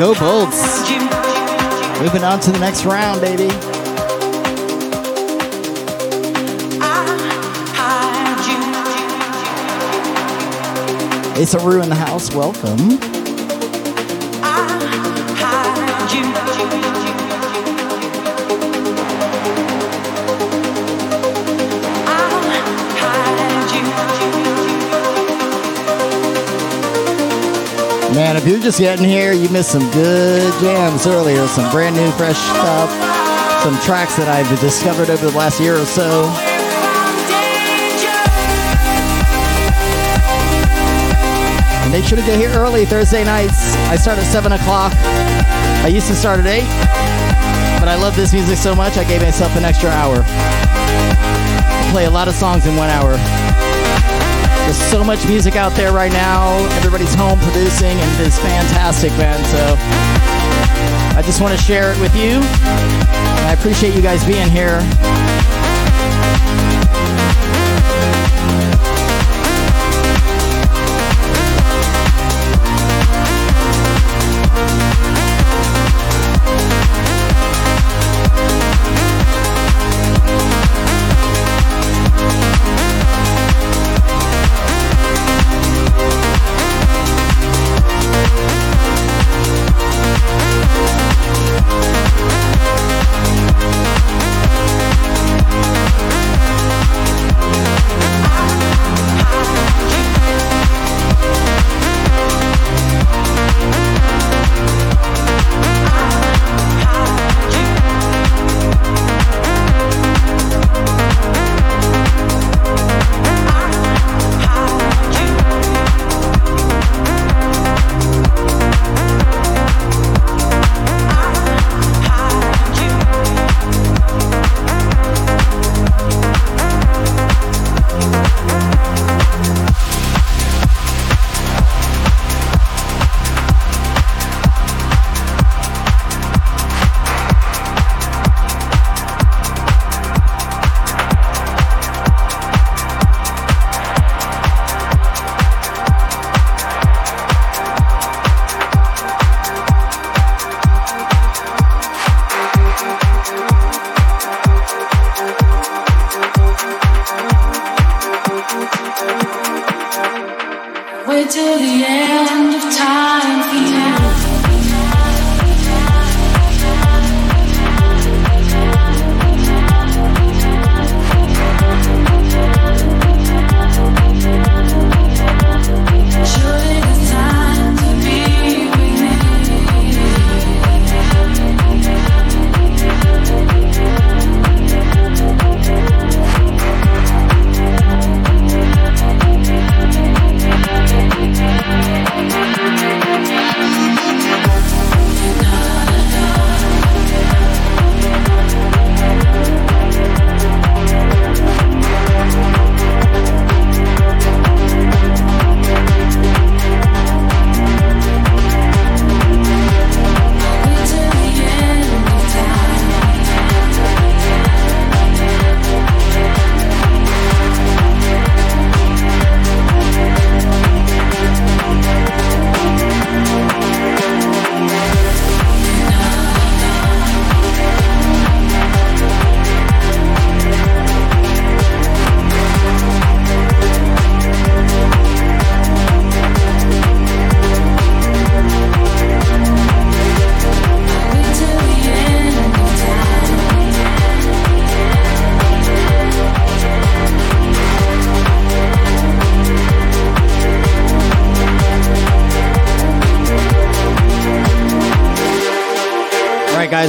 Go Bolts. Moving on to the next round, baby. Asa Rue in the house, welcome. Man, if you're just getting here, you missed some good jams earlier. Some brand new, fresh stuff. Some tracks that I've discovered over the last year or so. Make sure to get here early Thursday nights. I start at 7 o'clock. I used to start at 8, but I love this music so much I gave myself an extra hour. I play a lot of songs in one hour. There's so much music out there right now. Everybody's home producing and it's fantastic, man. So I just want to share it with you. And I appreciate you guys being here.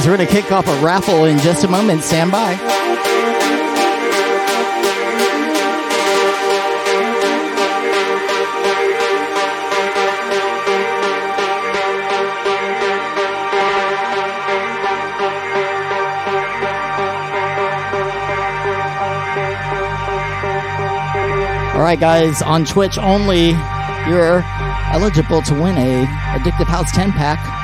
Guys, we're going to kick off a raffle in just a moment. Stand by. All right, guys, on Twitch only, you're eligible to win a Addictive House 10 pack.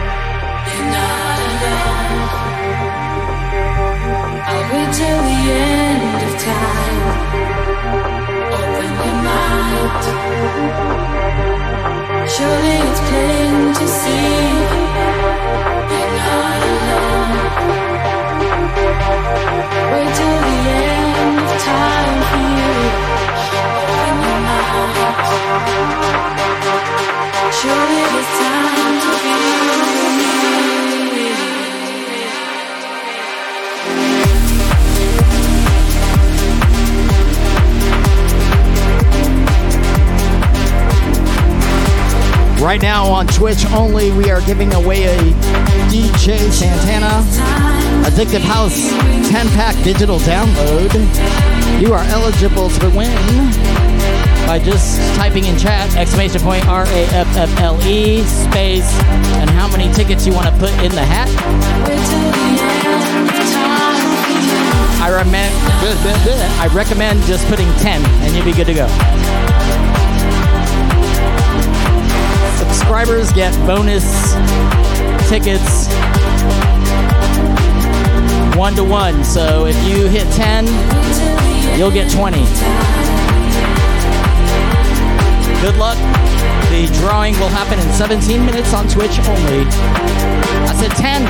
wait till the end of time. Open your mind. Surely it's plain to see. You're not alone. Wait till the end of time. Open your mind. Surely it's time Right now on Twitch only, we are giving away a DJ Santana Addictive House 10 pack digital download. You are eligible to win by just typing in chat exclamation point R A F F L E space and how many tickets you want to put in the hat. I recommend I recommend just putting 10 and you'll be good to go. Subscribers get bonus tickets one to one. So if you hit 10, you'll get 20. Good luck. The drawing will happen in 17 minutes on Twitch only. I said 10.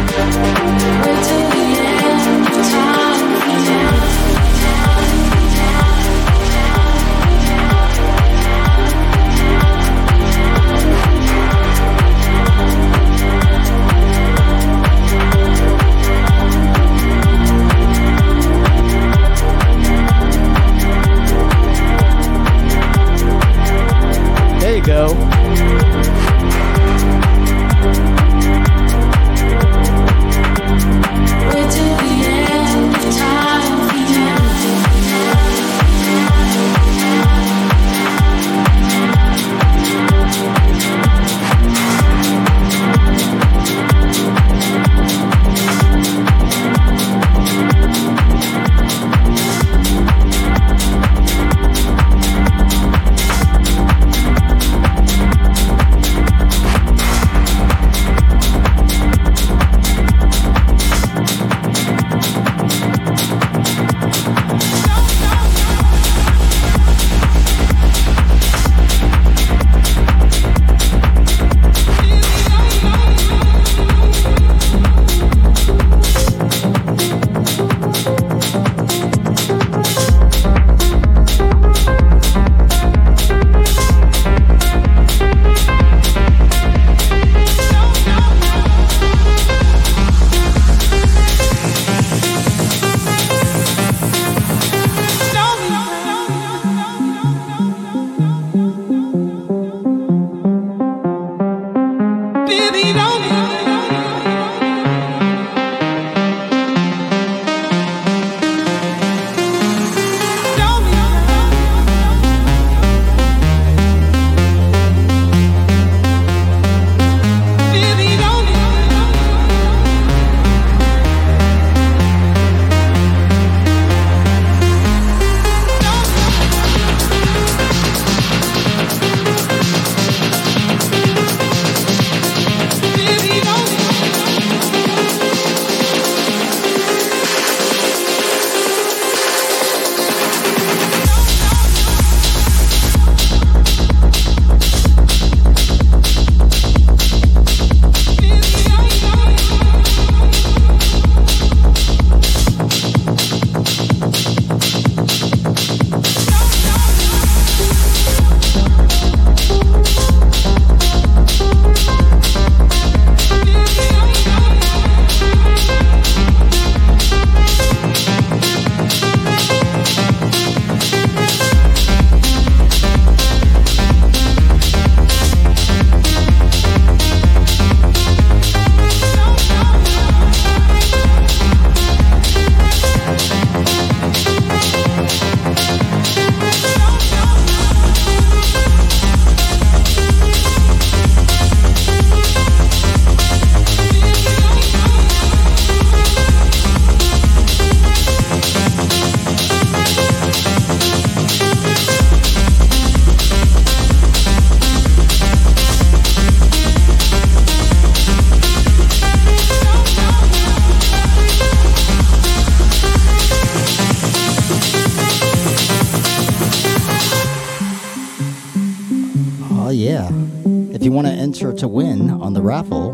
Raffle,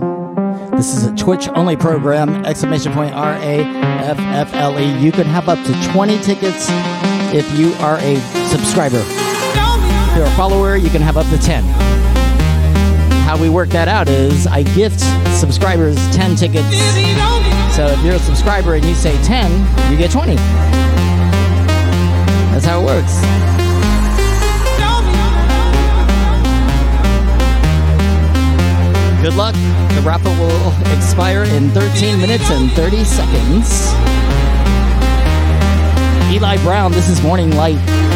this is a Twitch only program, exclamation point R A F F L E. You can have up to 20 tickets if you are a subscriber. If you're a follower, you can have up to 10. How we work that out is I gift subscribers 10 tickets. So if you're a subscriber and you say 10, you get 20. That's how it works. Good luck. The raffle will expire in 13 minutes and 30 seconds. Eli Brown, this is Morning Light.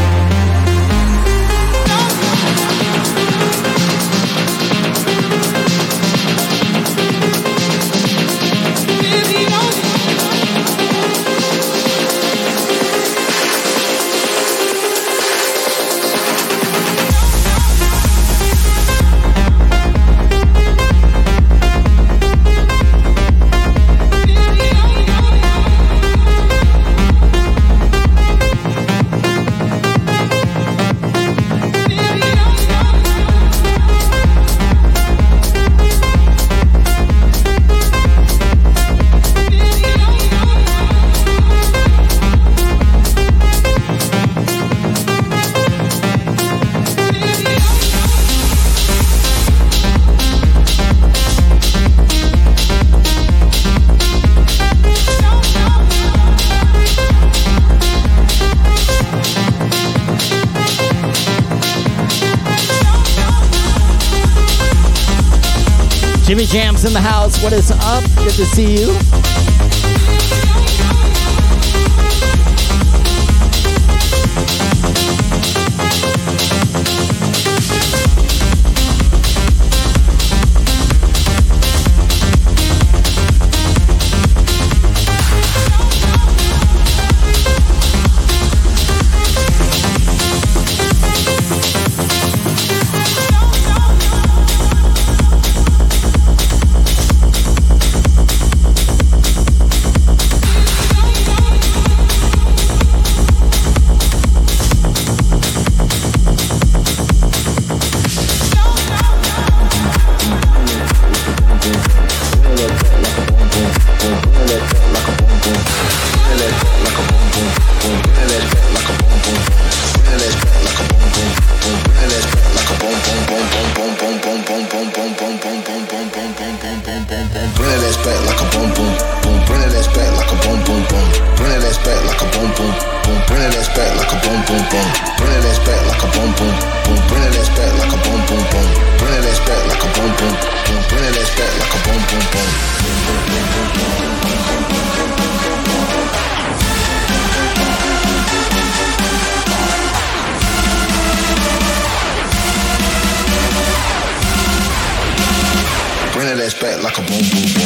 What is up? Good to see you. Like a boom boom boom. Bring that back like a boom boom boom. Bring that back like a boom boom boom. Bring that back like a boom boom boom. Bring that back like a boom boom boom.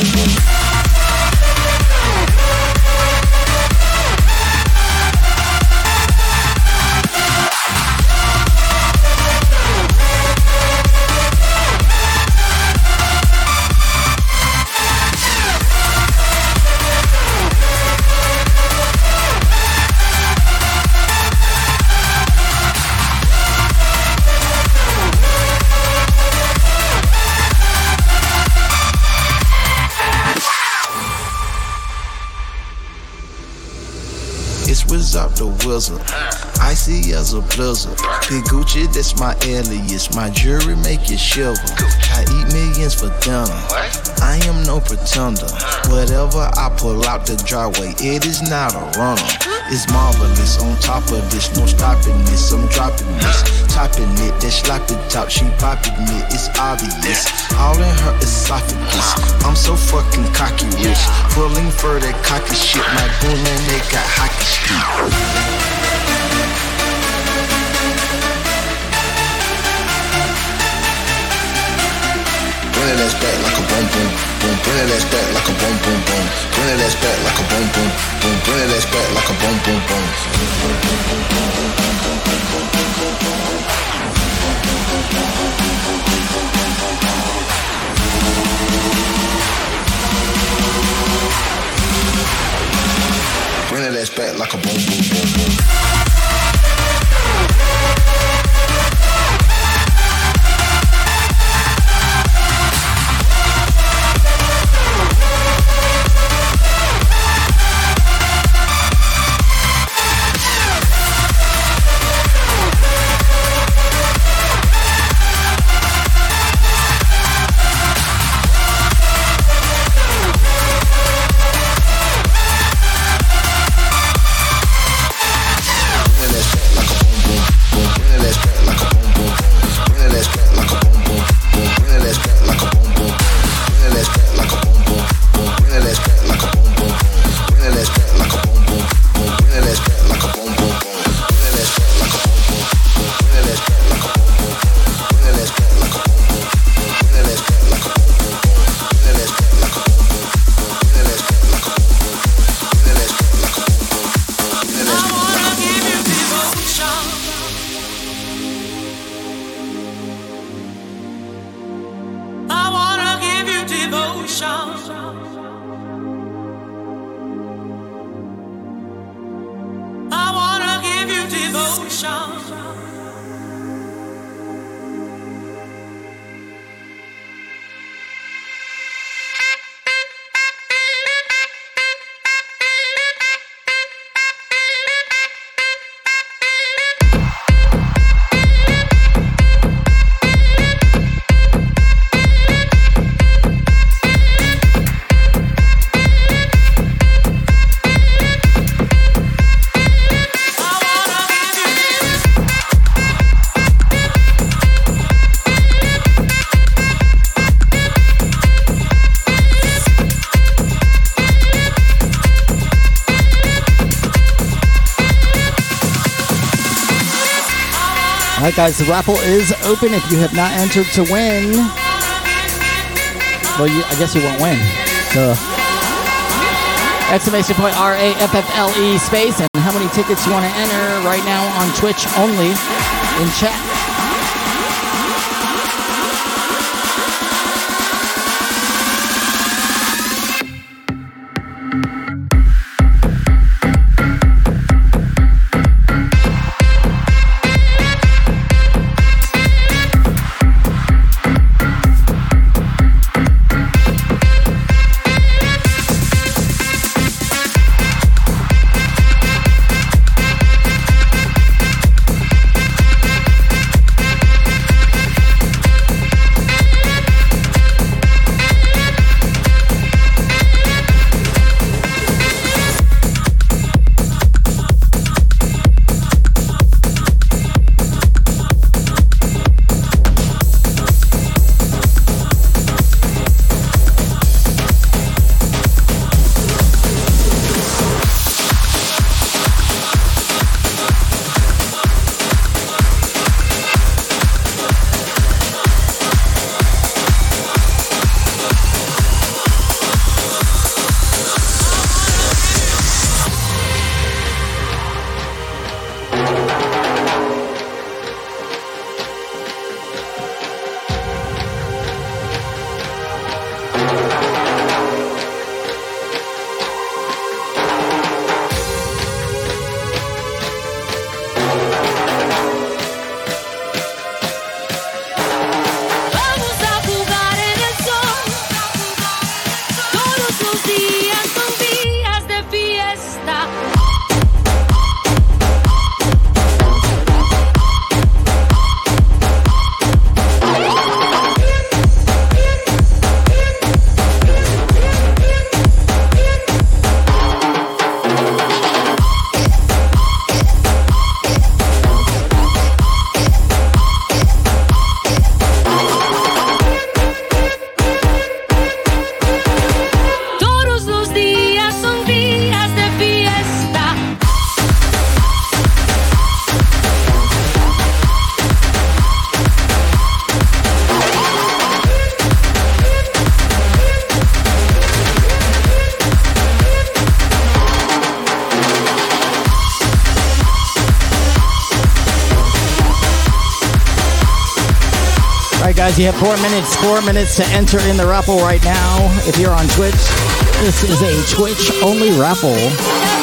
Wizard. Icy as a blizzard. Big Gucci, that's my alias. My jewelry make you shiver. I eat millions for dinner. I am no pretender. Whatever I pull out the driveway, it is not a runner. It's marvelous. On top of this, no stopping this. I'm dropping this. Topping it, that sloppy top. She popping it, it's obvious. All in her esophagus. I'm so fucking cocky rich. Pulling for that cocky shit. My boom and they got hockey stick. Bring that ass back like a boom boom boom. Bring that ass back like a boom boom boom. Bring that ass back like a boom boom boom. Bring that ass back like a boom boom boom. Bring that ass back like a boom boom boom boom. Guys, the raffle is open if you have not entered to win. Well, you, I guess you won't win. So, exclamation point R A F F L E space and how many tickets you want to enter right now on Twitch only in chat. Guys, you have four minutes. Four minutes to enter in the raffle right now. If you're on Twitch, this is a Twitch only raffle.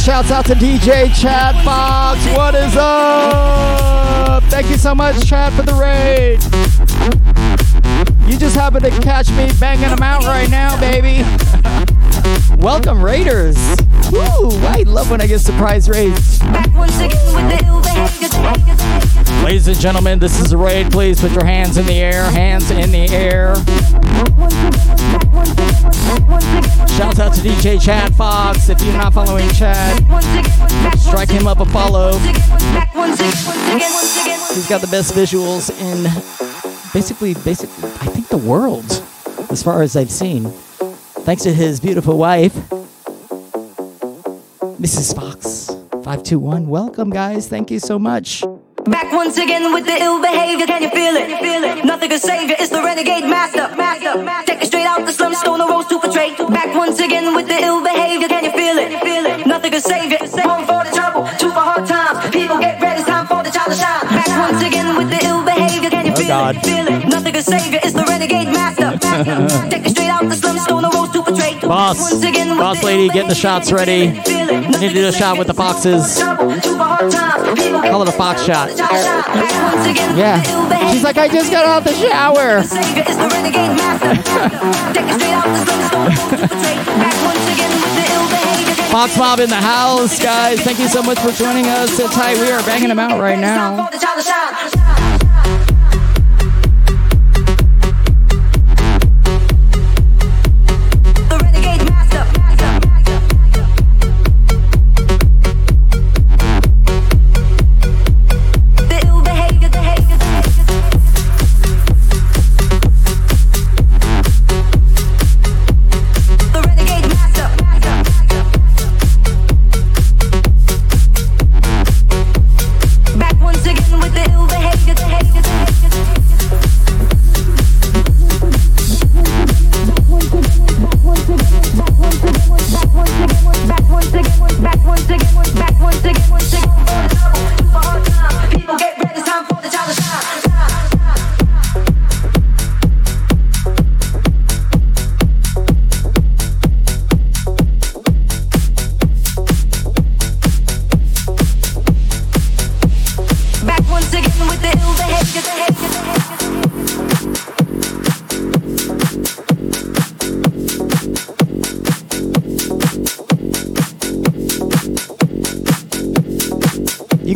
Shouts out to DJ Chad Fox. What is up? Thank you so much, Chad, for the raid. You just happen to catch me banging them out right now, baby. Welcome, Raiders. Woo, I love when I get surprise raids. Ladies and gentlemen, this is a raid. Please put your hands in the air. Hands in the air. Shouts out to DJ Chad Fox. If you're not following Chad, strike him up a follow. He's got the best visuals in basically, basically, I think the world, as far as I've seen. Thanks to his beautiful wife, Mrs. Fox. 521. Welcome, guys. Thank you so much. Back once again with the ill behavior. Can you feel it? Feel it? Nothing can save you. It's the renegade master. Master. Take it straight out the slum, stone, the rose to portray. Back once again with the ill behavior. Can you feel it? Feel it? Nothing can save you. Home for the trouble, two for hard times. People get ready, time for the child to shine. Back once again with the ill behavior. Can you feel God. it? Feel it? Nothing can save you. It's the renegade master. Take it straight out the slum, stone, the rose to portray. Boss, Once again boss lady, getting the shots ready. behavior. Feel it? I need to do a shot with the foxes. Call it a fox shot. Yeah. She's like, I just got out the shower. Fox Mob in the house, guys. Thank you so much for joining us. Sit tight. We are banging them out right now.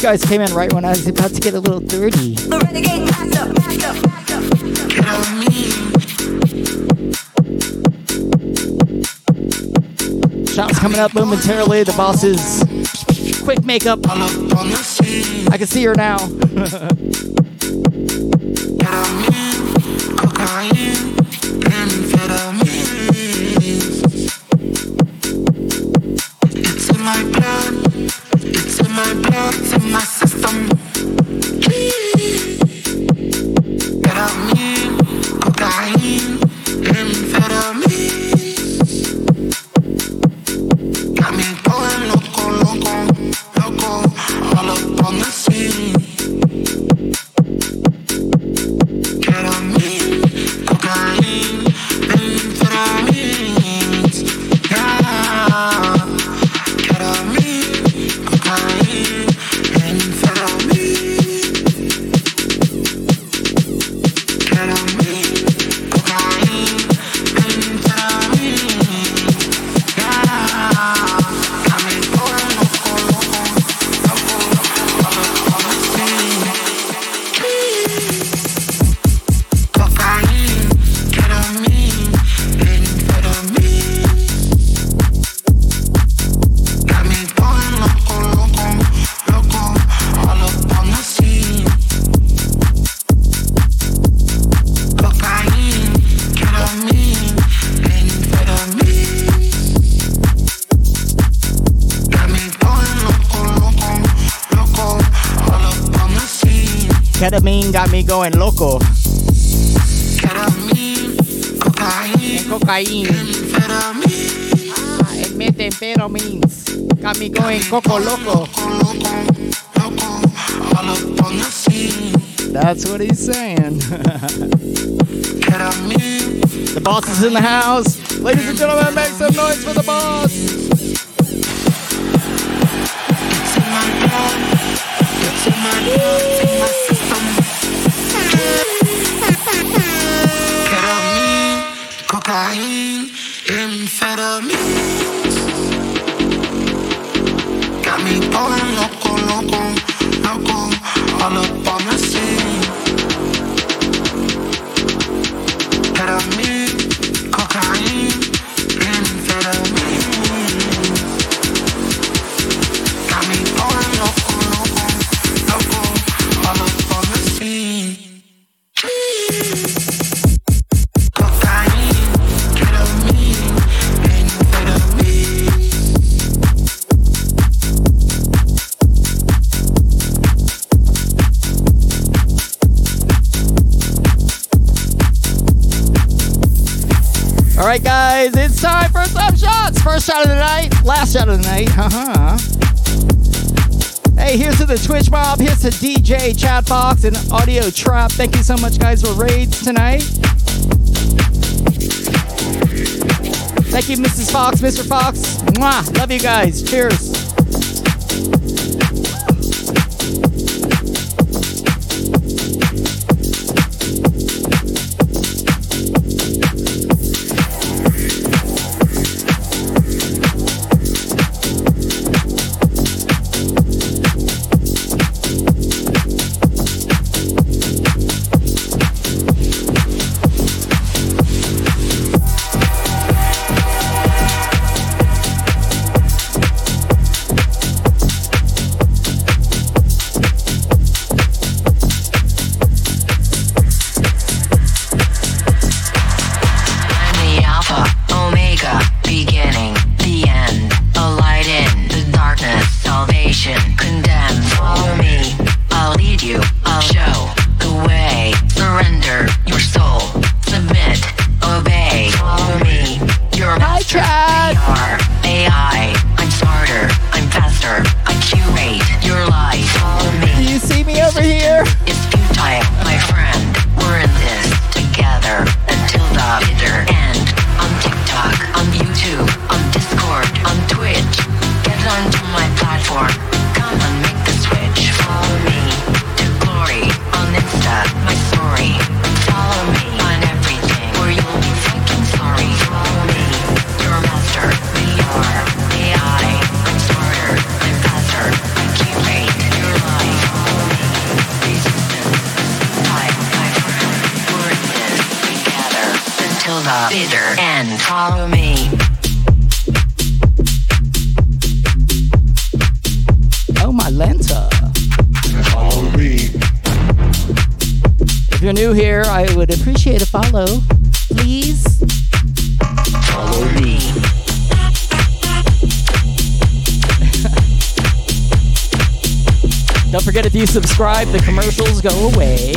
Guys came in right when I was about to get a little dirty. Shots coming up momentarily. The boss's quick makeup. I can see her now. me going loco. Ketamine, cocaine, cocaine. Amphetamine. Ah, it made. Got me going coco loco. That's what he's saying. the boss is in the house. Ladies and gentlemen, make some noise for the boss. tonight. Haha. hey, here's to the Twitch mob. Here's to DJ Chad Fox and Audio Trap. Thank you so much, guys, for raids tonight. Thank you, Mrs. Fox, Mr. Fox. Mwah. Love you guys. Cheers. subscribe, the commercials go away.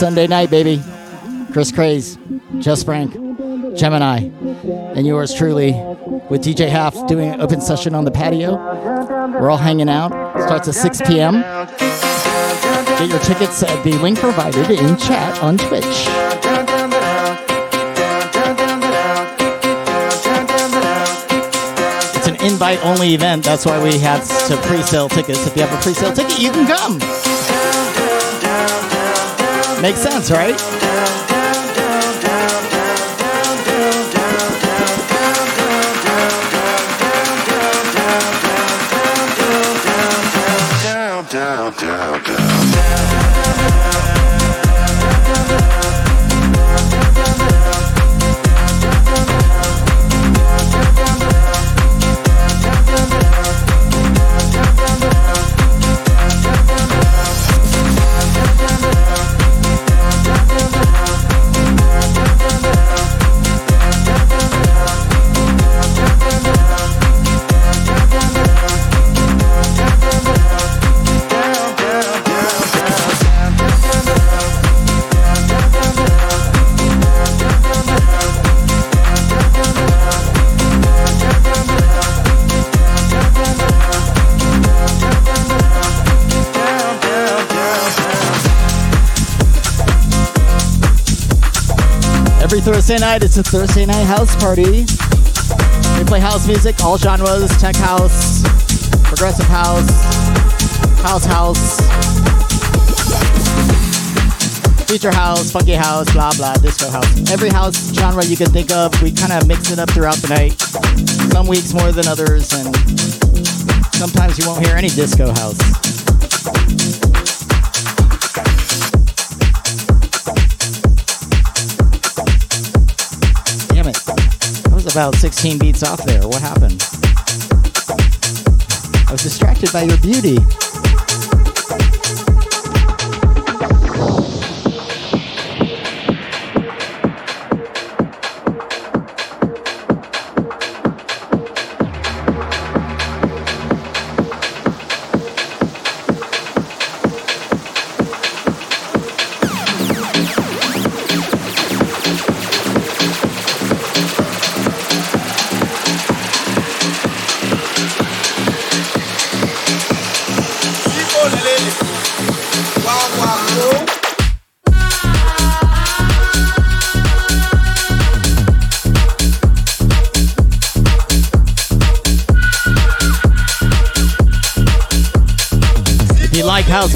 Sunday night, baby. Chris Craze, Just Frank, Gemini, and yours truly with DJ Half doing an open session on the patio. We're all hanging out. Starts at 6 p.m. Get your tickets at the link provided in chat on Twitch. It's an invite only event. That's why we have to pre sale tickets. If you have a pre sale ticket, you can come. Makes sense, right? Down, down, down. Thursday night, it's a Thursday night house party. We play house music, all genres, tech house, progressive house, house house, future house, funky house, blah blah, disco house. Every house genre you can think of, we kind of mix it up throughout the night. Some weeks more than others, and sometimes you won't hear any disco house. About 16 beats off there. What happened? I was distracted by your beauty.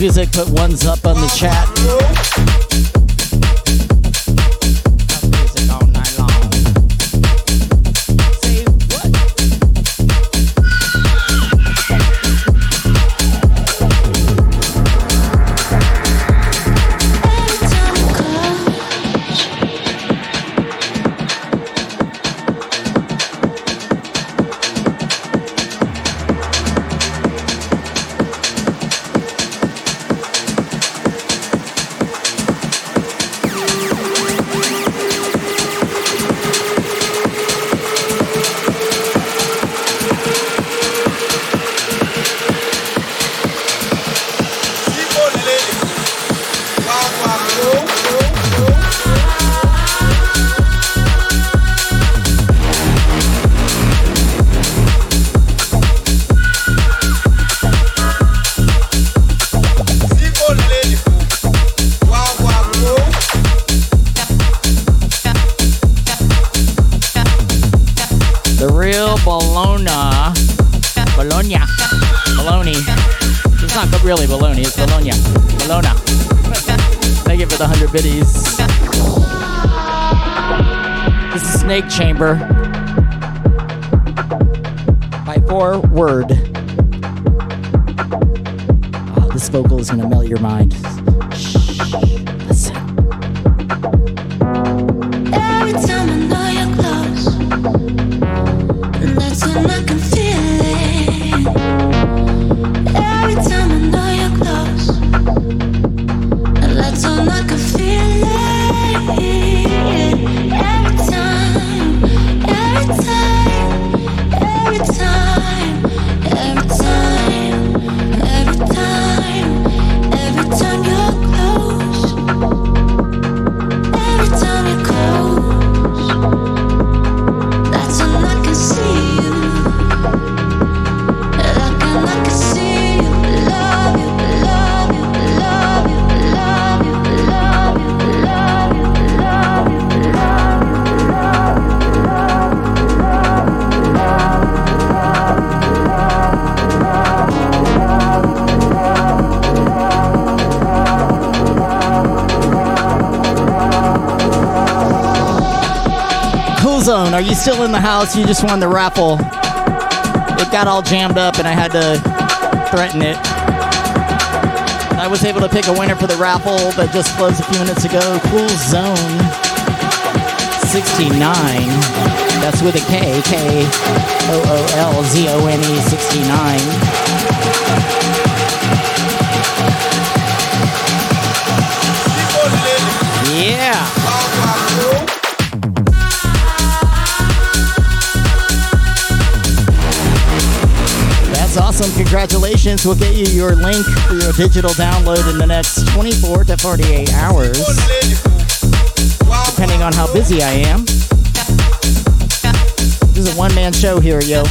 Music, put ones up on the chat. House? You just won the raffle. It got all jammed up and I had to threaten it. I was able to pick a winner for the raffle that just closed a few minutes ago. Cool Zone 69. That's with a K. K O O L Z O N E 69. Yeah. Awesome. Congratulations. We'll get you your link for your digital download in the next 24 to 48 hours, depending on how busy I am. This is a one man show here, yo.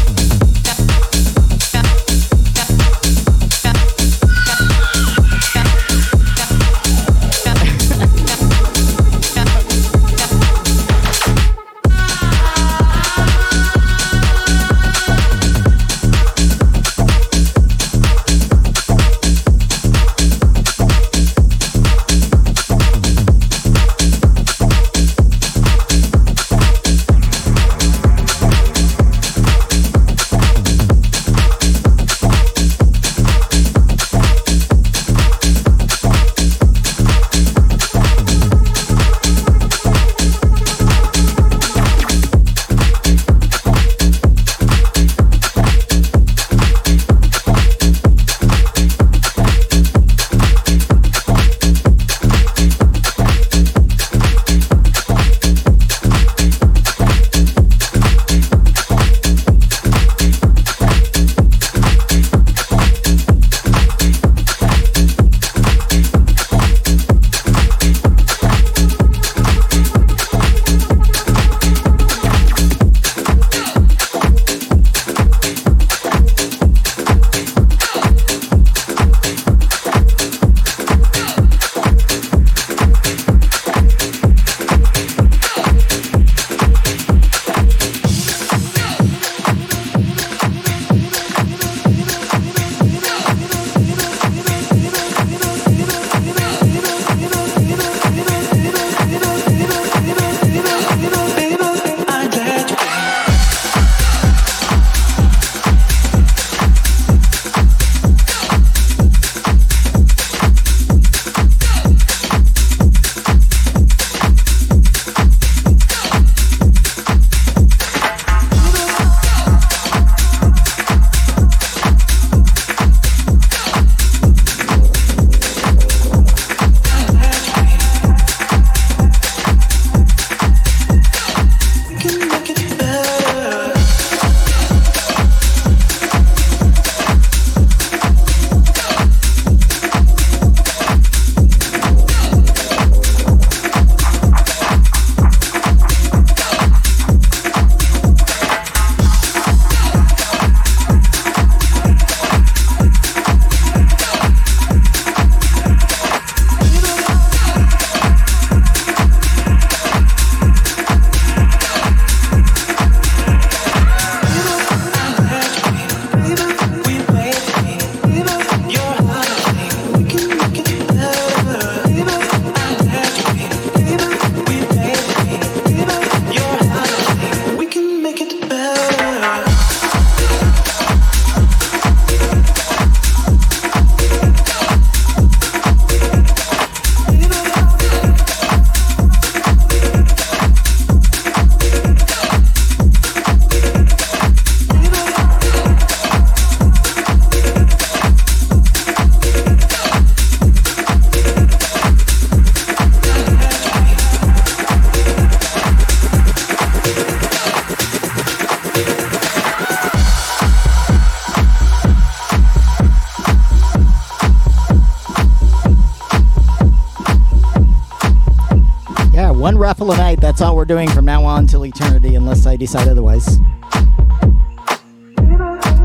Decide otherwise.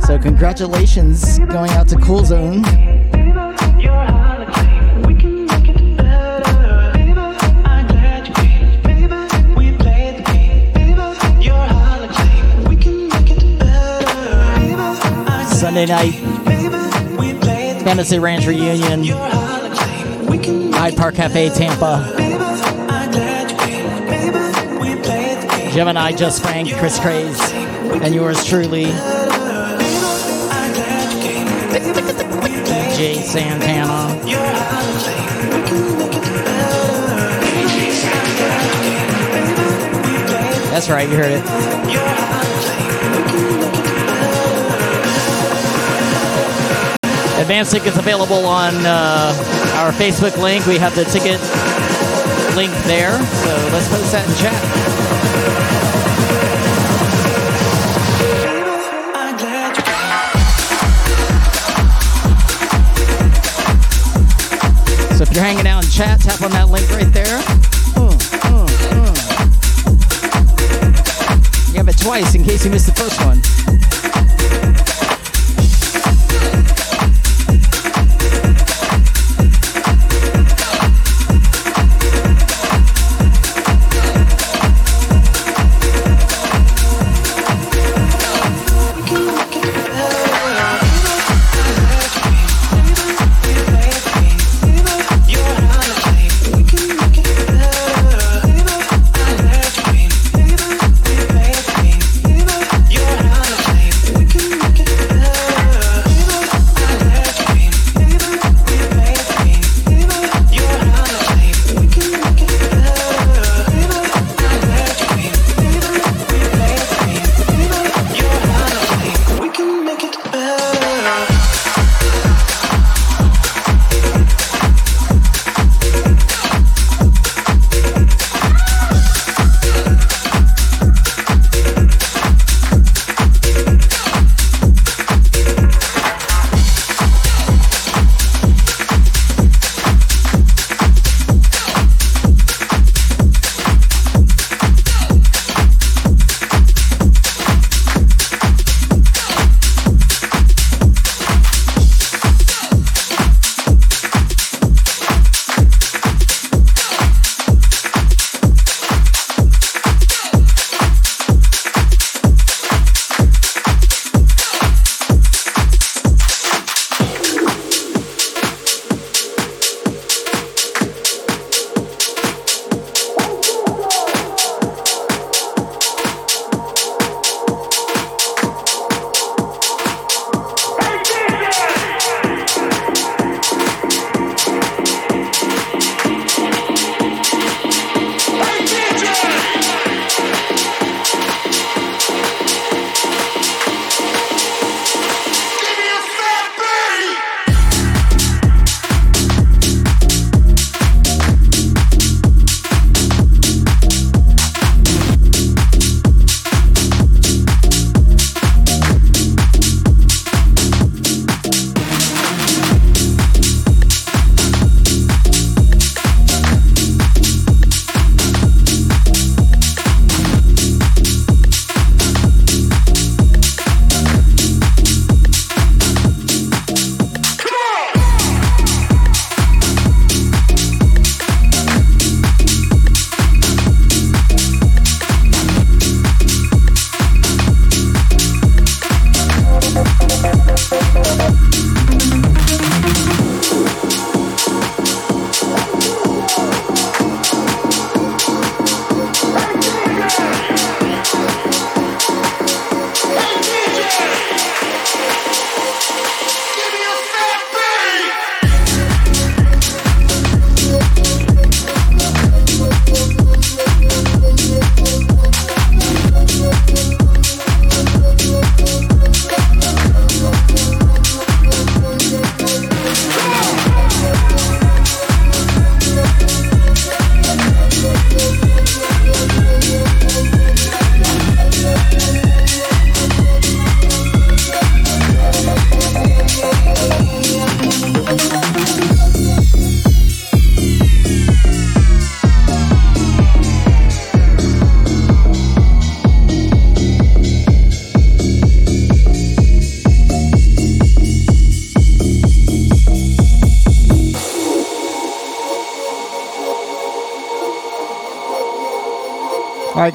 So, congratulations going out to Cool Zone. Sunday night Fantasy Ranch reunion, Hyde Park Cafe, Tampa. Gemini, Just Frank, Chris Craze, and yours truly, DJ Santana. That's right, you heard it. Advance tickets available on uh, our Facebook link. We have the ticket link there. So let's post that in chat. So if you're hanging out in chat, tap on that link right there. Uh, uh. You have it twice in case you missed the first one.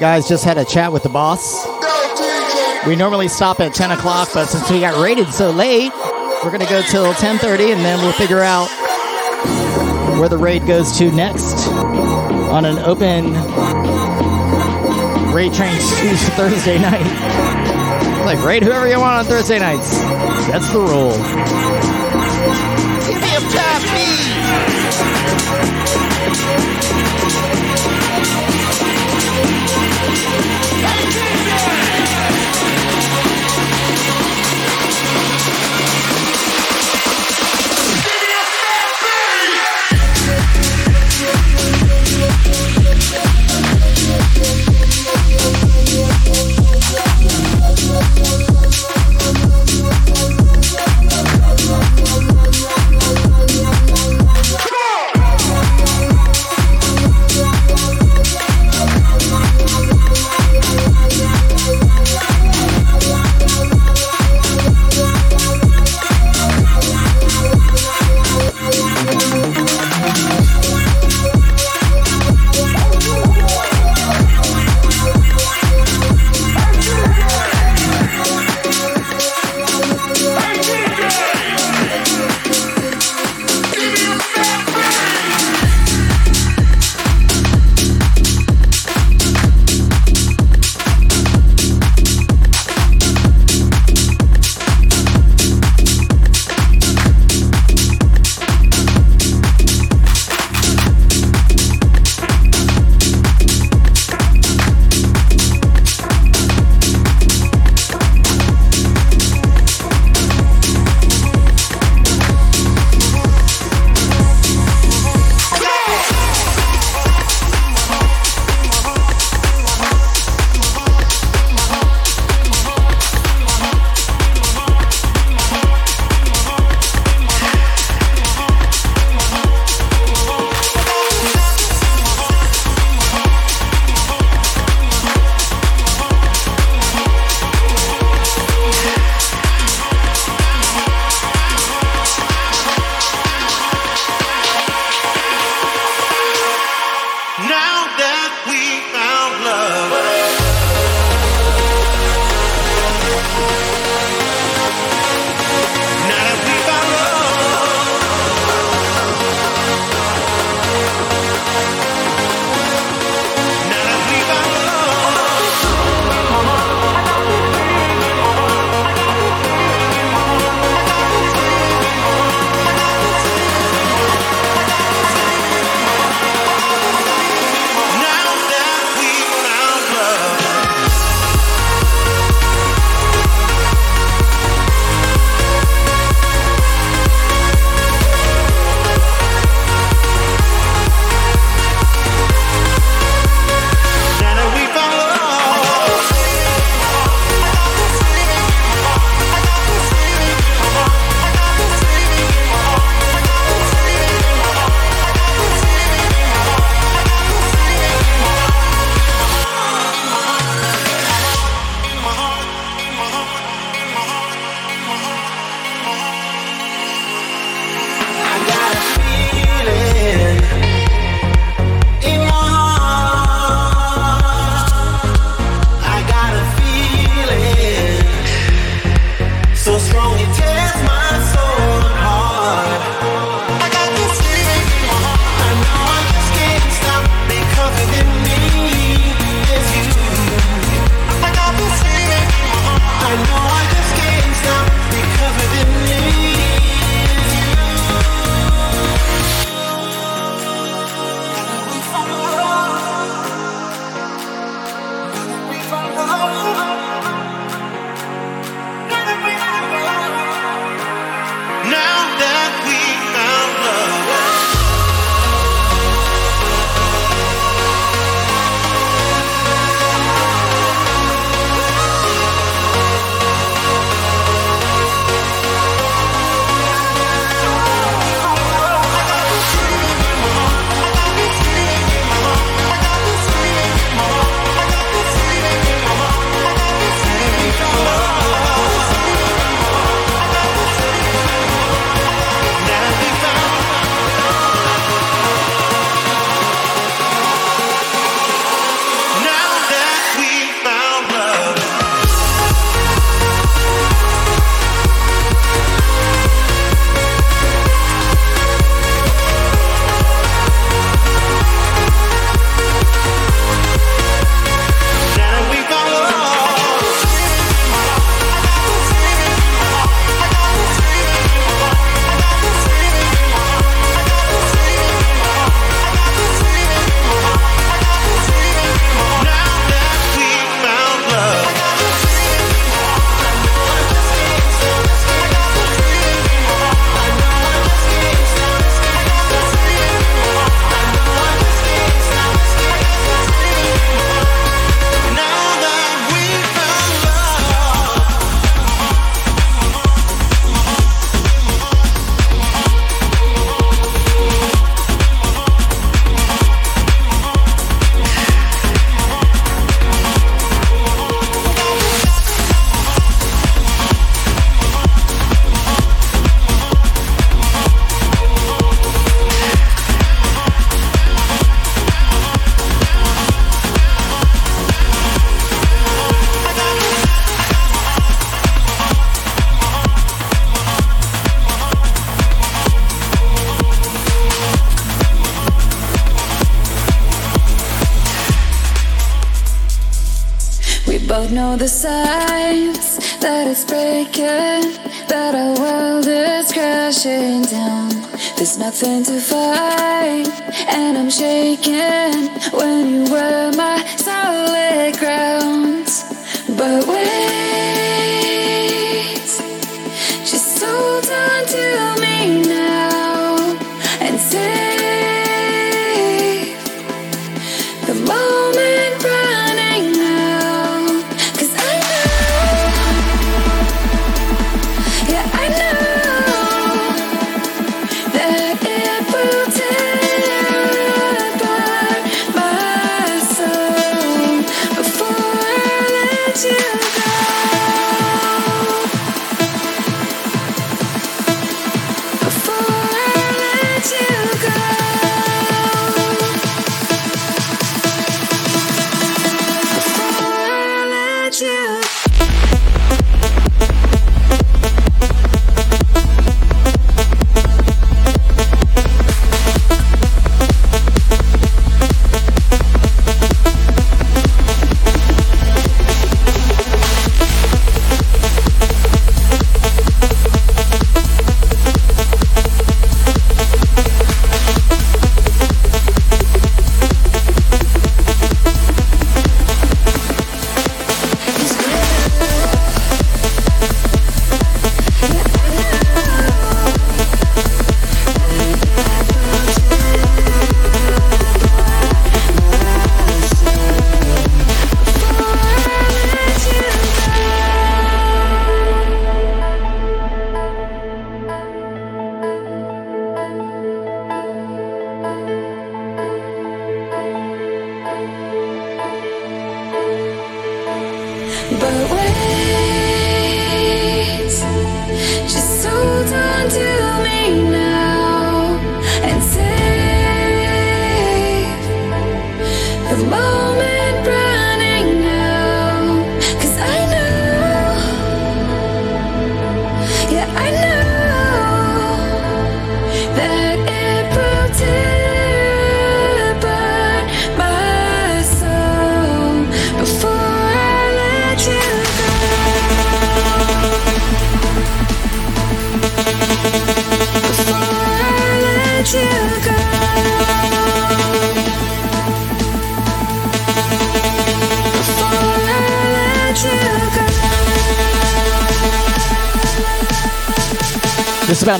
Guys, just had a chat with the boss. We normally stop at 10 o'clock, but since we got rated so late, we're going to go till 10.30, and then we'll figure out where the raid goes to next on an open raid train Thursday night. Like, raid whoever you want on Thursday nights. That's the rule.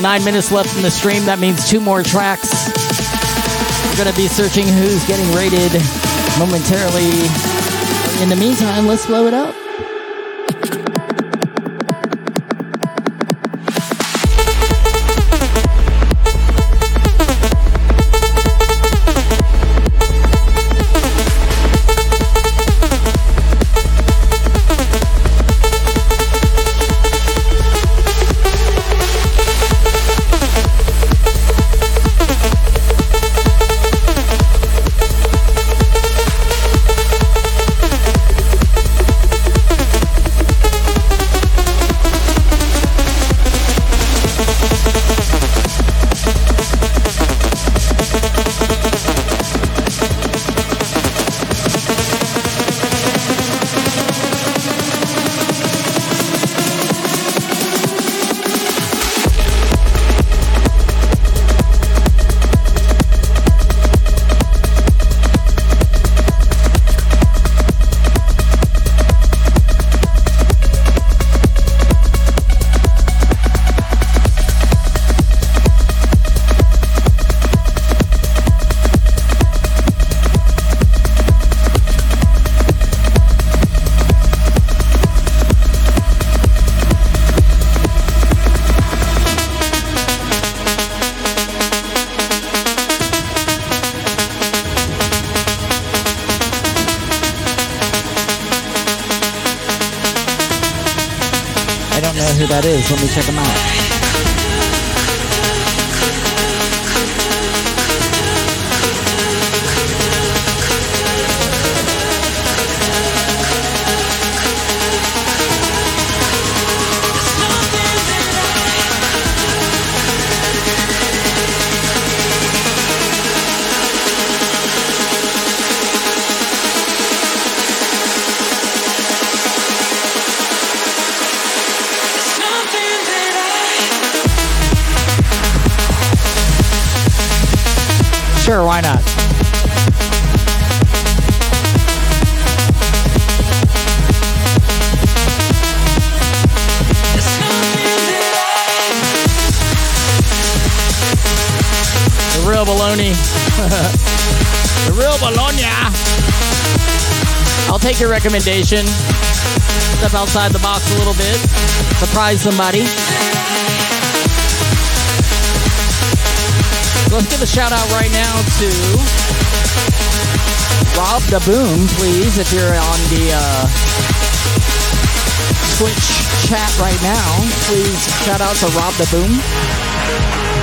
nine minutes left in the stream. That means two more tracks. We're going to be searching who's getting rated momentarily. In the meantime, let's blow it up. Sure, why not? The real baloney. the real bologna. I'll take your recommendation. Step outside the box a little bit. Surprise somebody. Let's give a shout out right now to Rob the Boom, please, if you're on the uh, Twitch chat right now. Please shout out to Rob the Boom.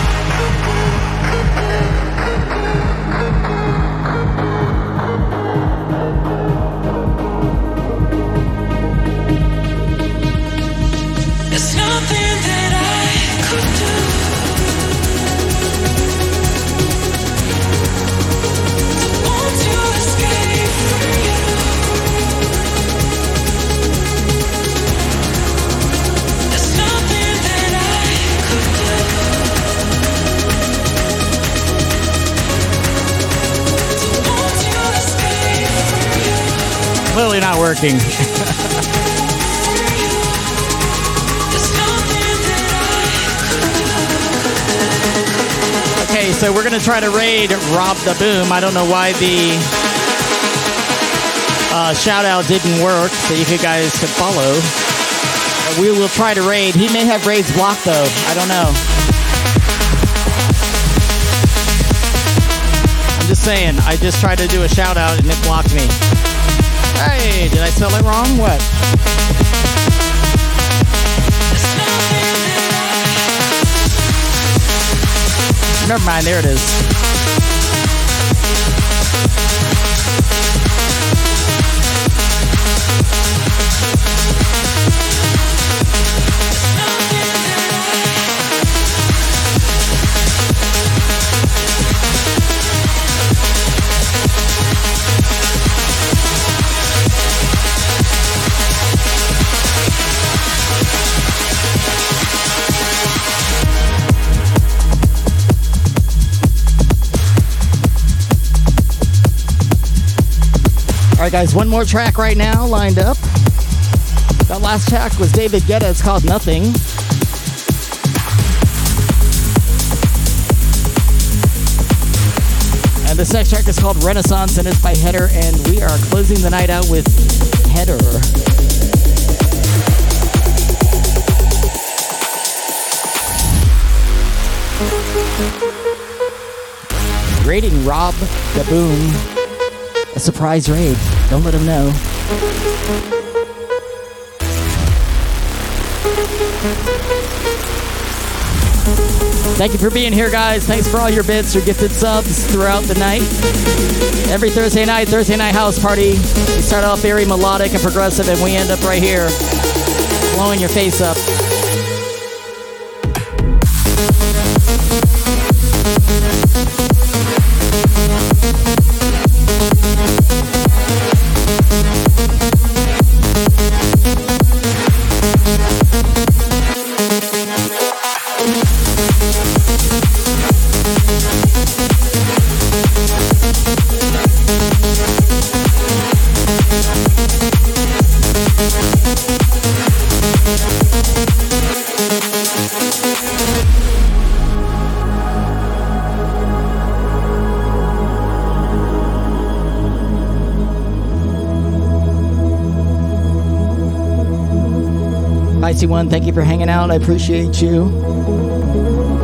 Clearly not working. Okay, so we're gonna try to raid Rob the Boom. I don't know why the uh, shout out didn't work, so you guys could follow. But we will try to raid. He may have raids blocked though. I don't know. I'm just saying. I just tried to do a shout out and it blocked me. Hey, did I spell it wrong? What? Never mind. There it is. Right, guys, one more track right now lined up. That last track was David Guetta. It's called Nothing. And this next track is called Renaissance and it's by Header. And we are closing the night out with Header. Rating Rob the Boom. Surprise raid. Don't let him know. Thank you for being here, guys. Thanks for all your bits, your gifted subs throughout the night. Every Thursday night, Thursday night house party. We start off very melodic and progressive, and we end up right here, blowing your face up. Icy One, thank you for hanging out. I appreciate you.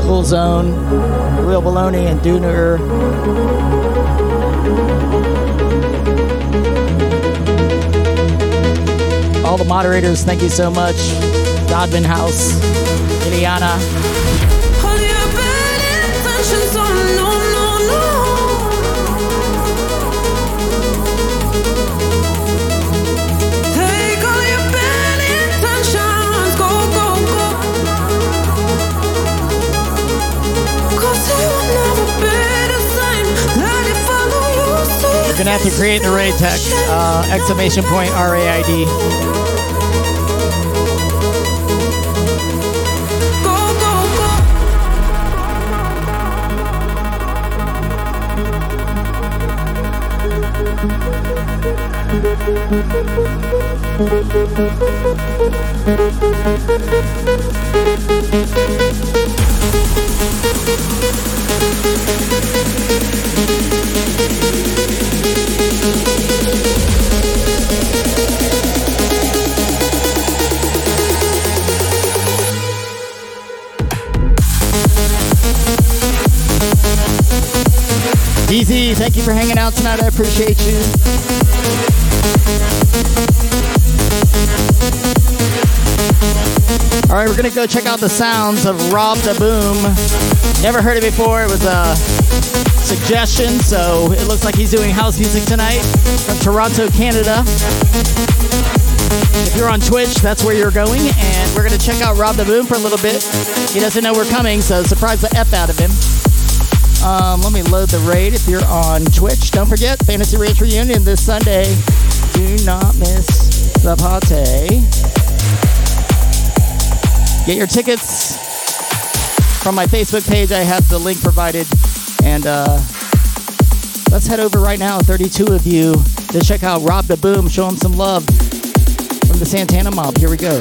Cool Zone, Real Baloney, and Dooner. All the moderators, thank you so much. Godwin House, Iliana. going to have to create the raid tech. Uh, exclamation point R-A-I-D. Go, go, go. You for hanging out tonight. I appreciate you. All right, we're gonna go check out the sounds of Rob the Boom. Never heard it before. It was a suggestion, so it looks like he's doing house music tonight from Toronto, Canada. If you're on Twitch, that's where you're going, and we're gonna check out Rob the Boom for a little bit. He doesn't know we're coming, so surprise the F out of him. Um, let me load the raid if you're on Twitch. Don't forget, Fantasy Ranch Reunion this Sunday. Do not miss the party. Get your tickets from my Facebook page. I have the link provided. And uh, let's head over right now, 32 of you, to check out Rob the Boom. Show him some love from the Santana Mob. Here we go.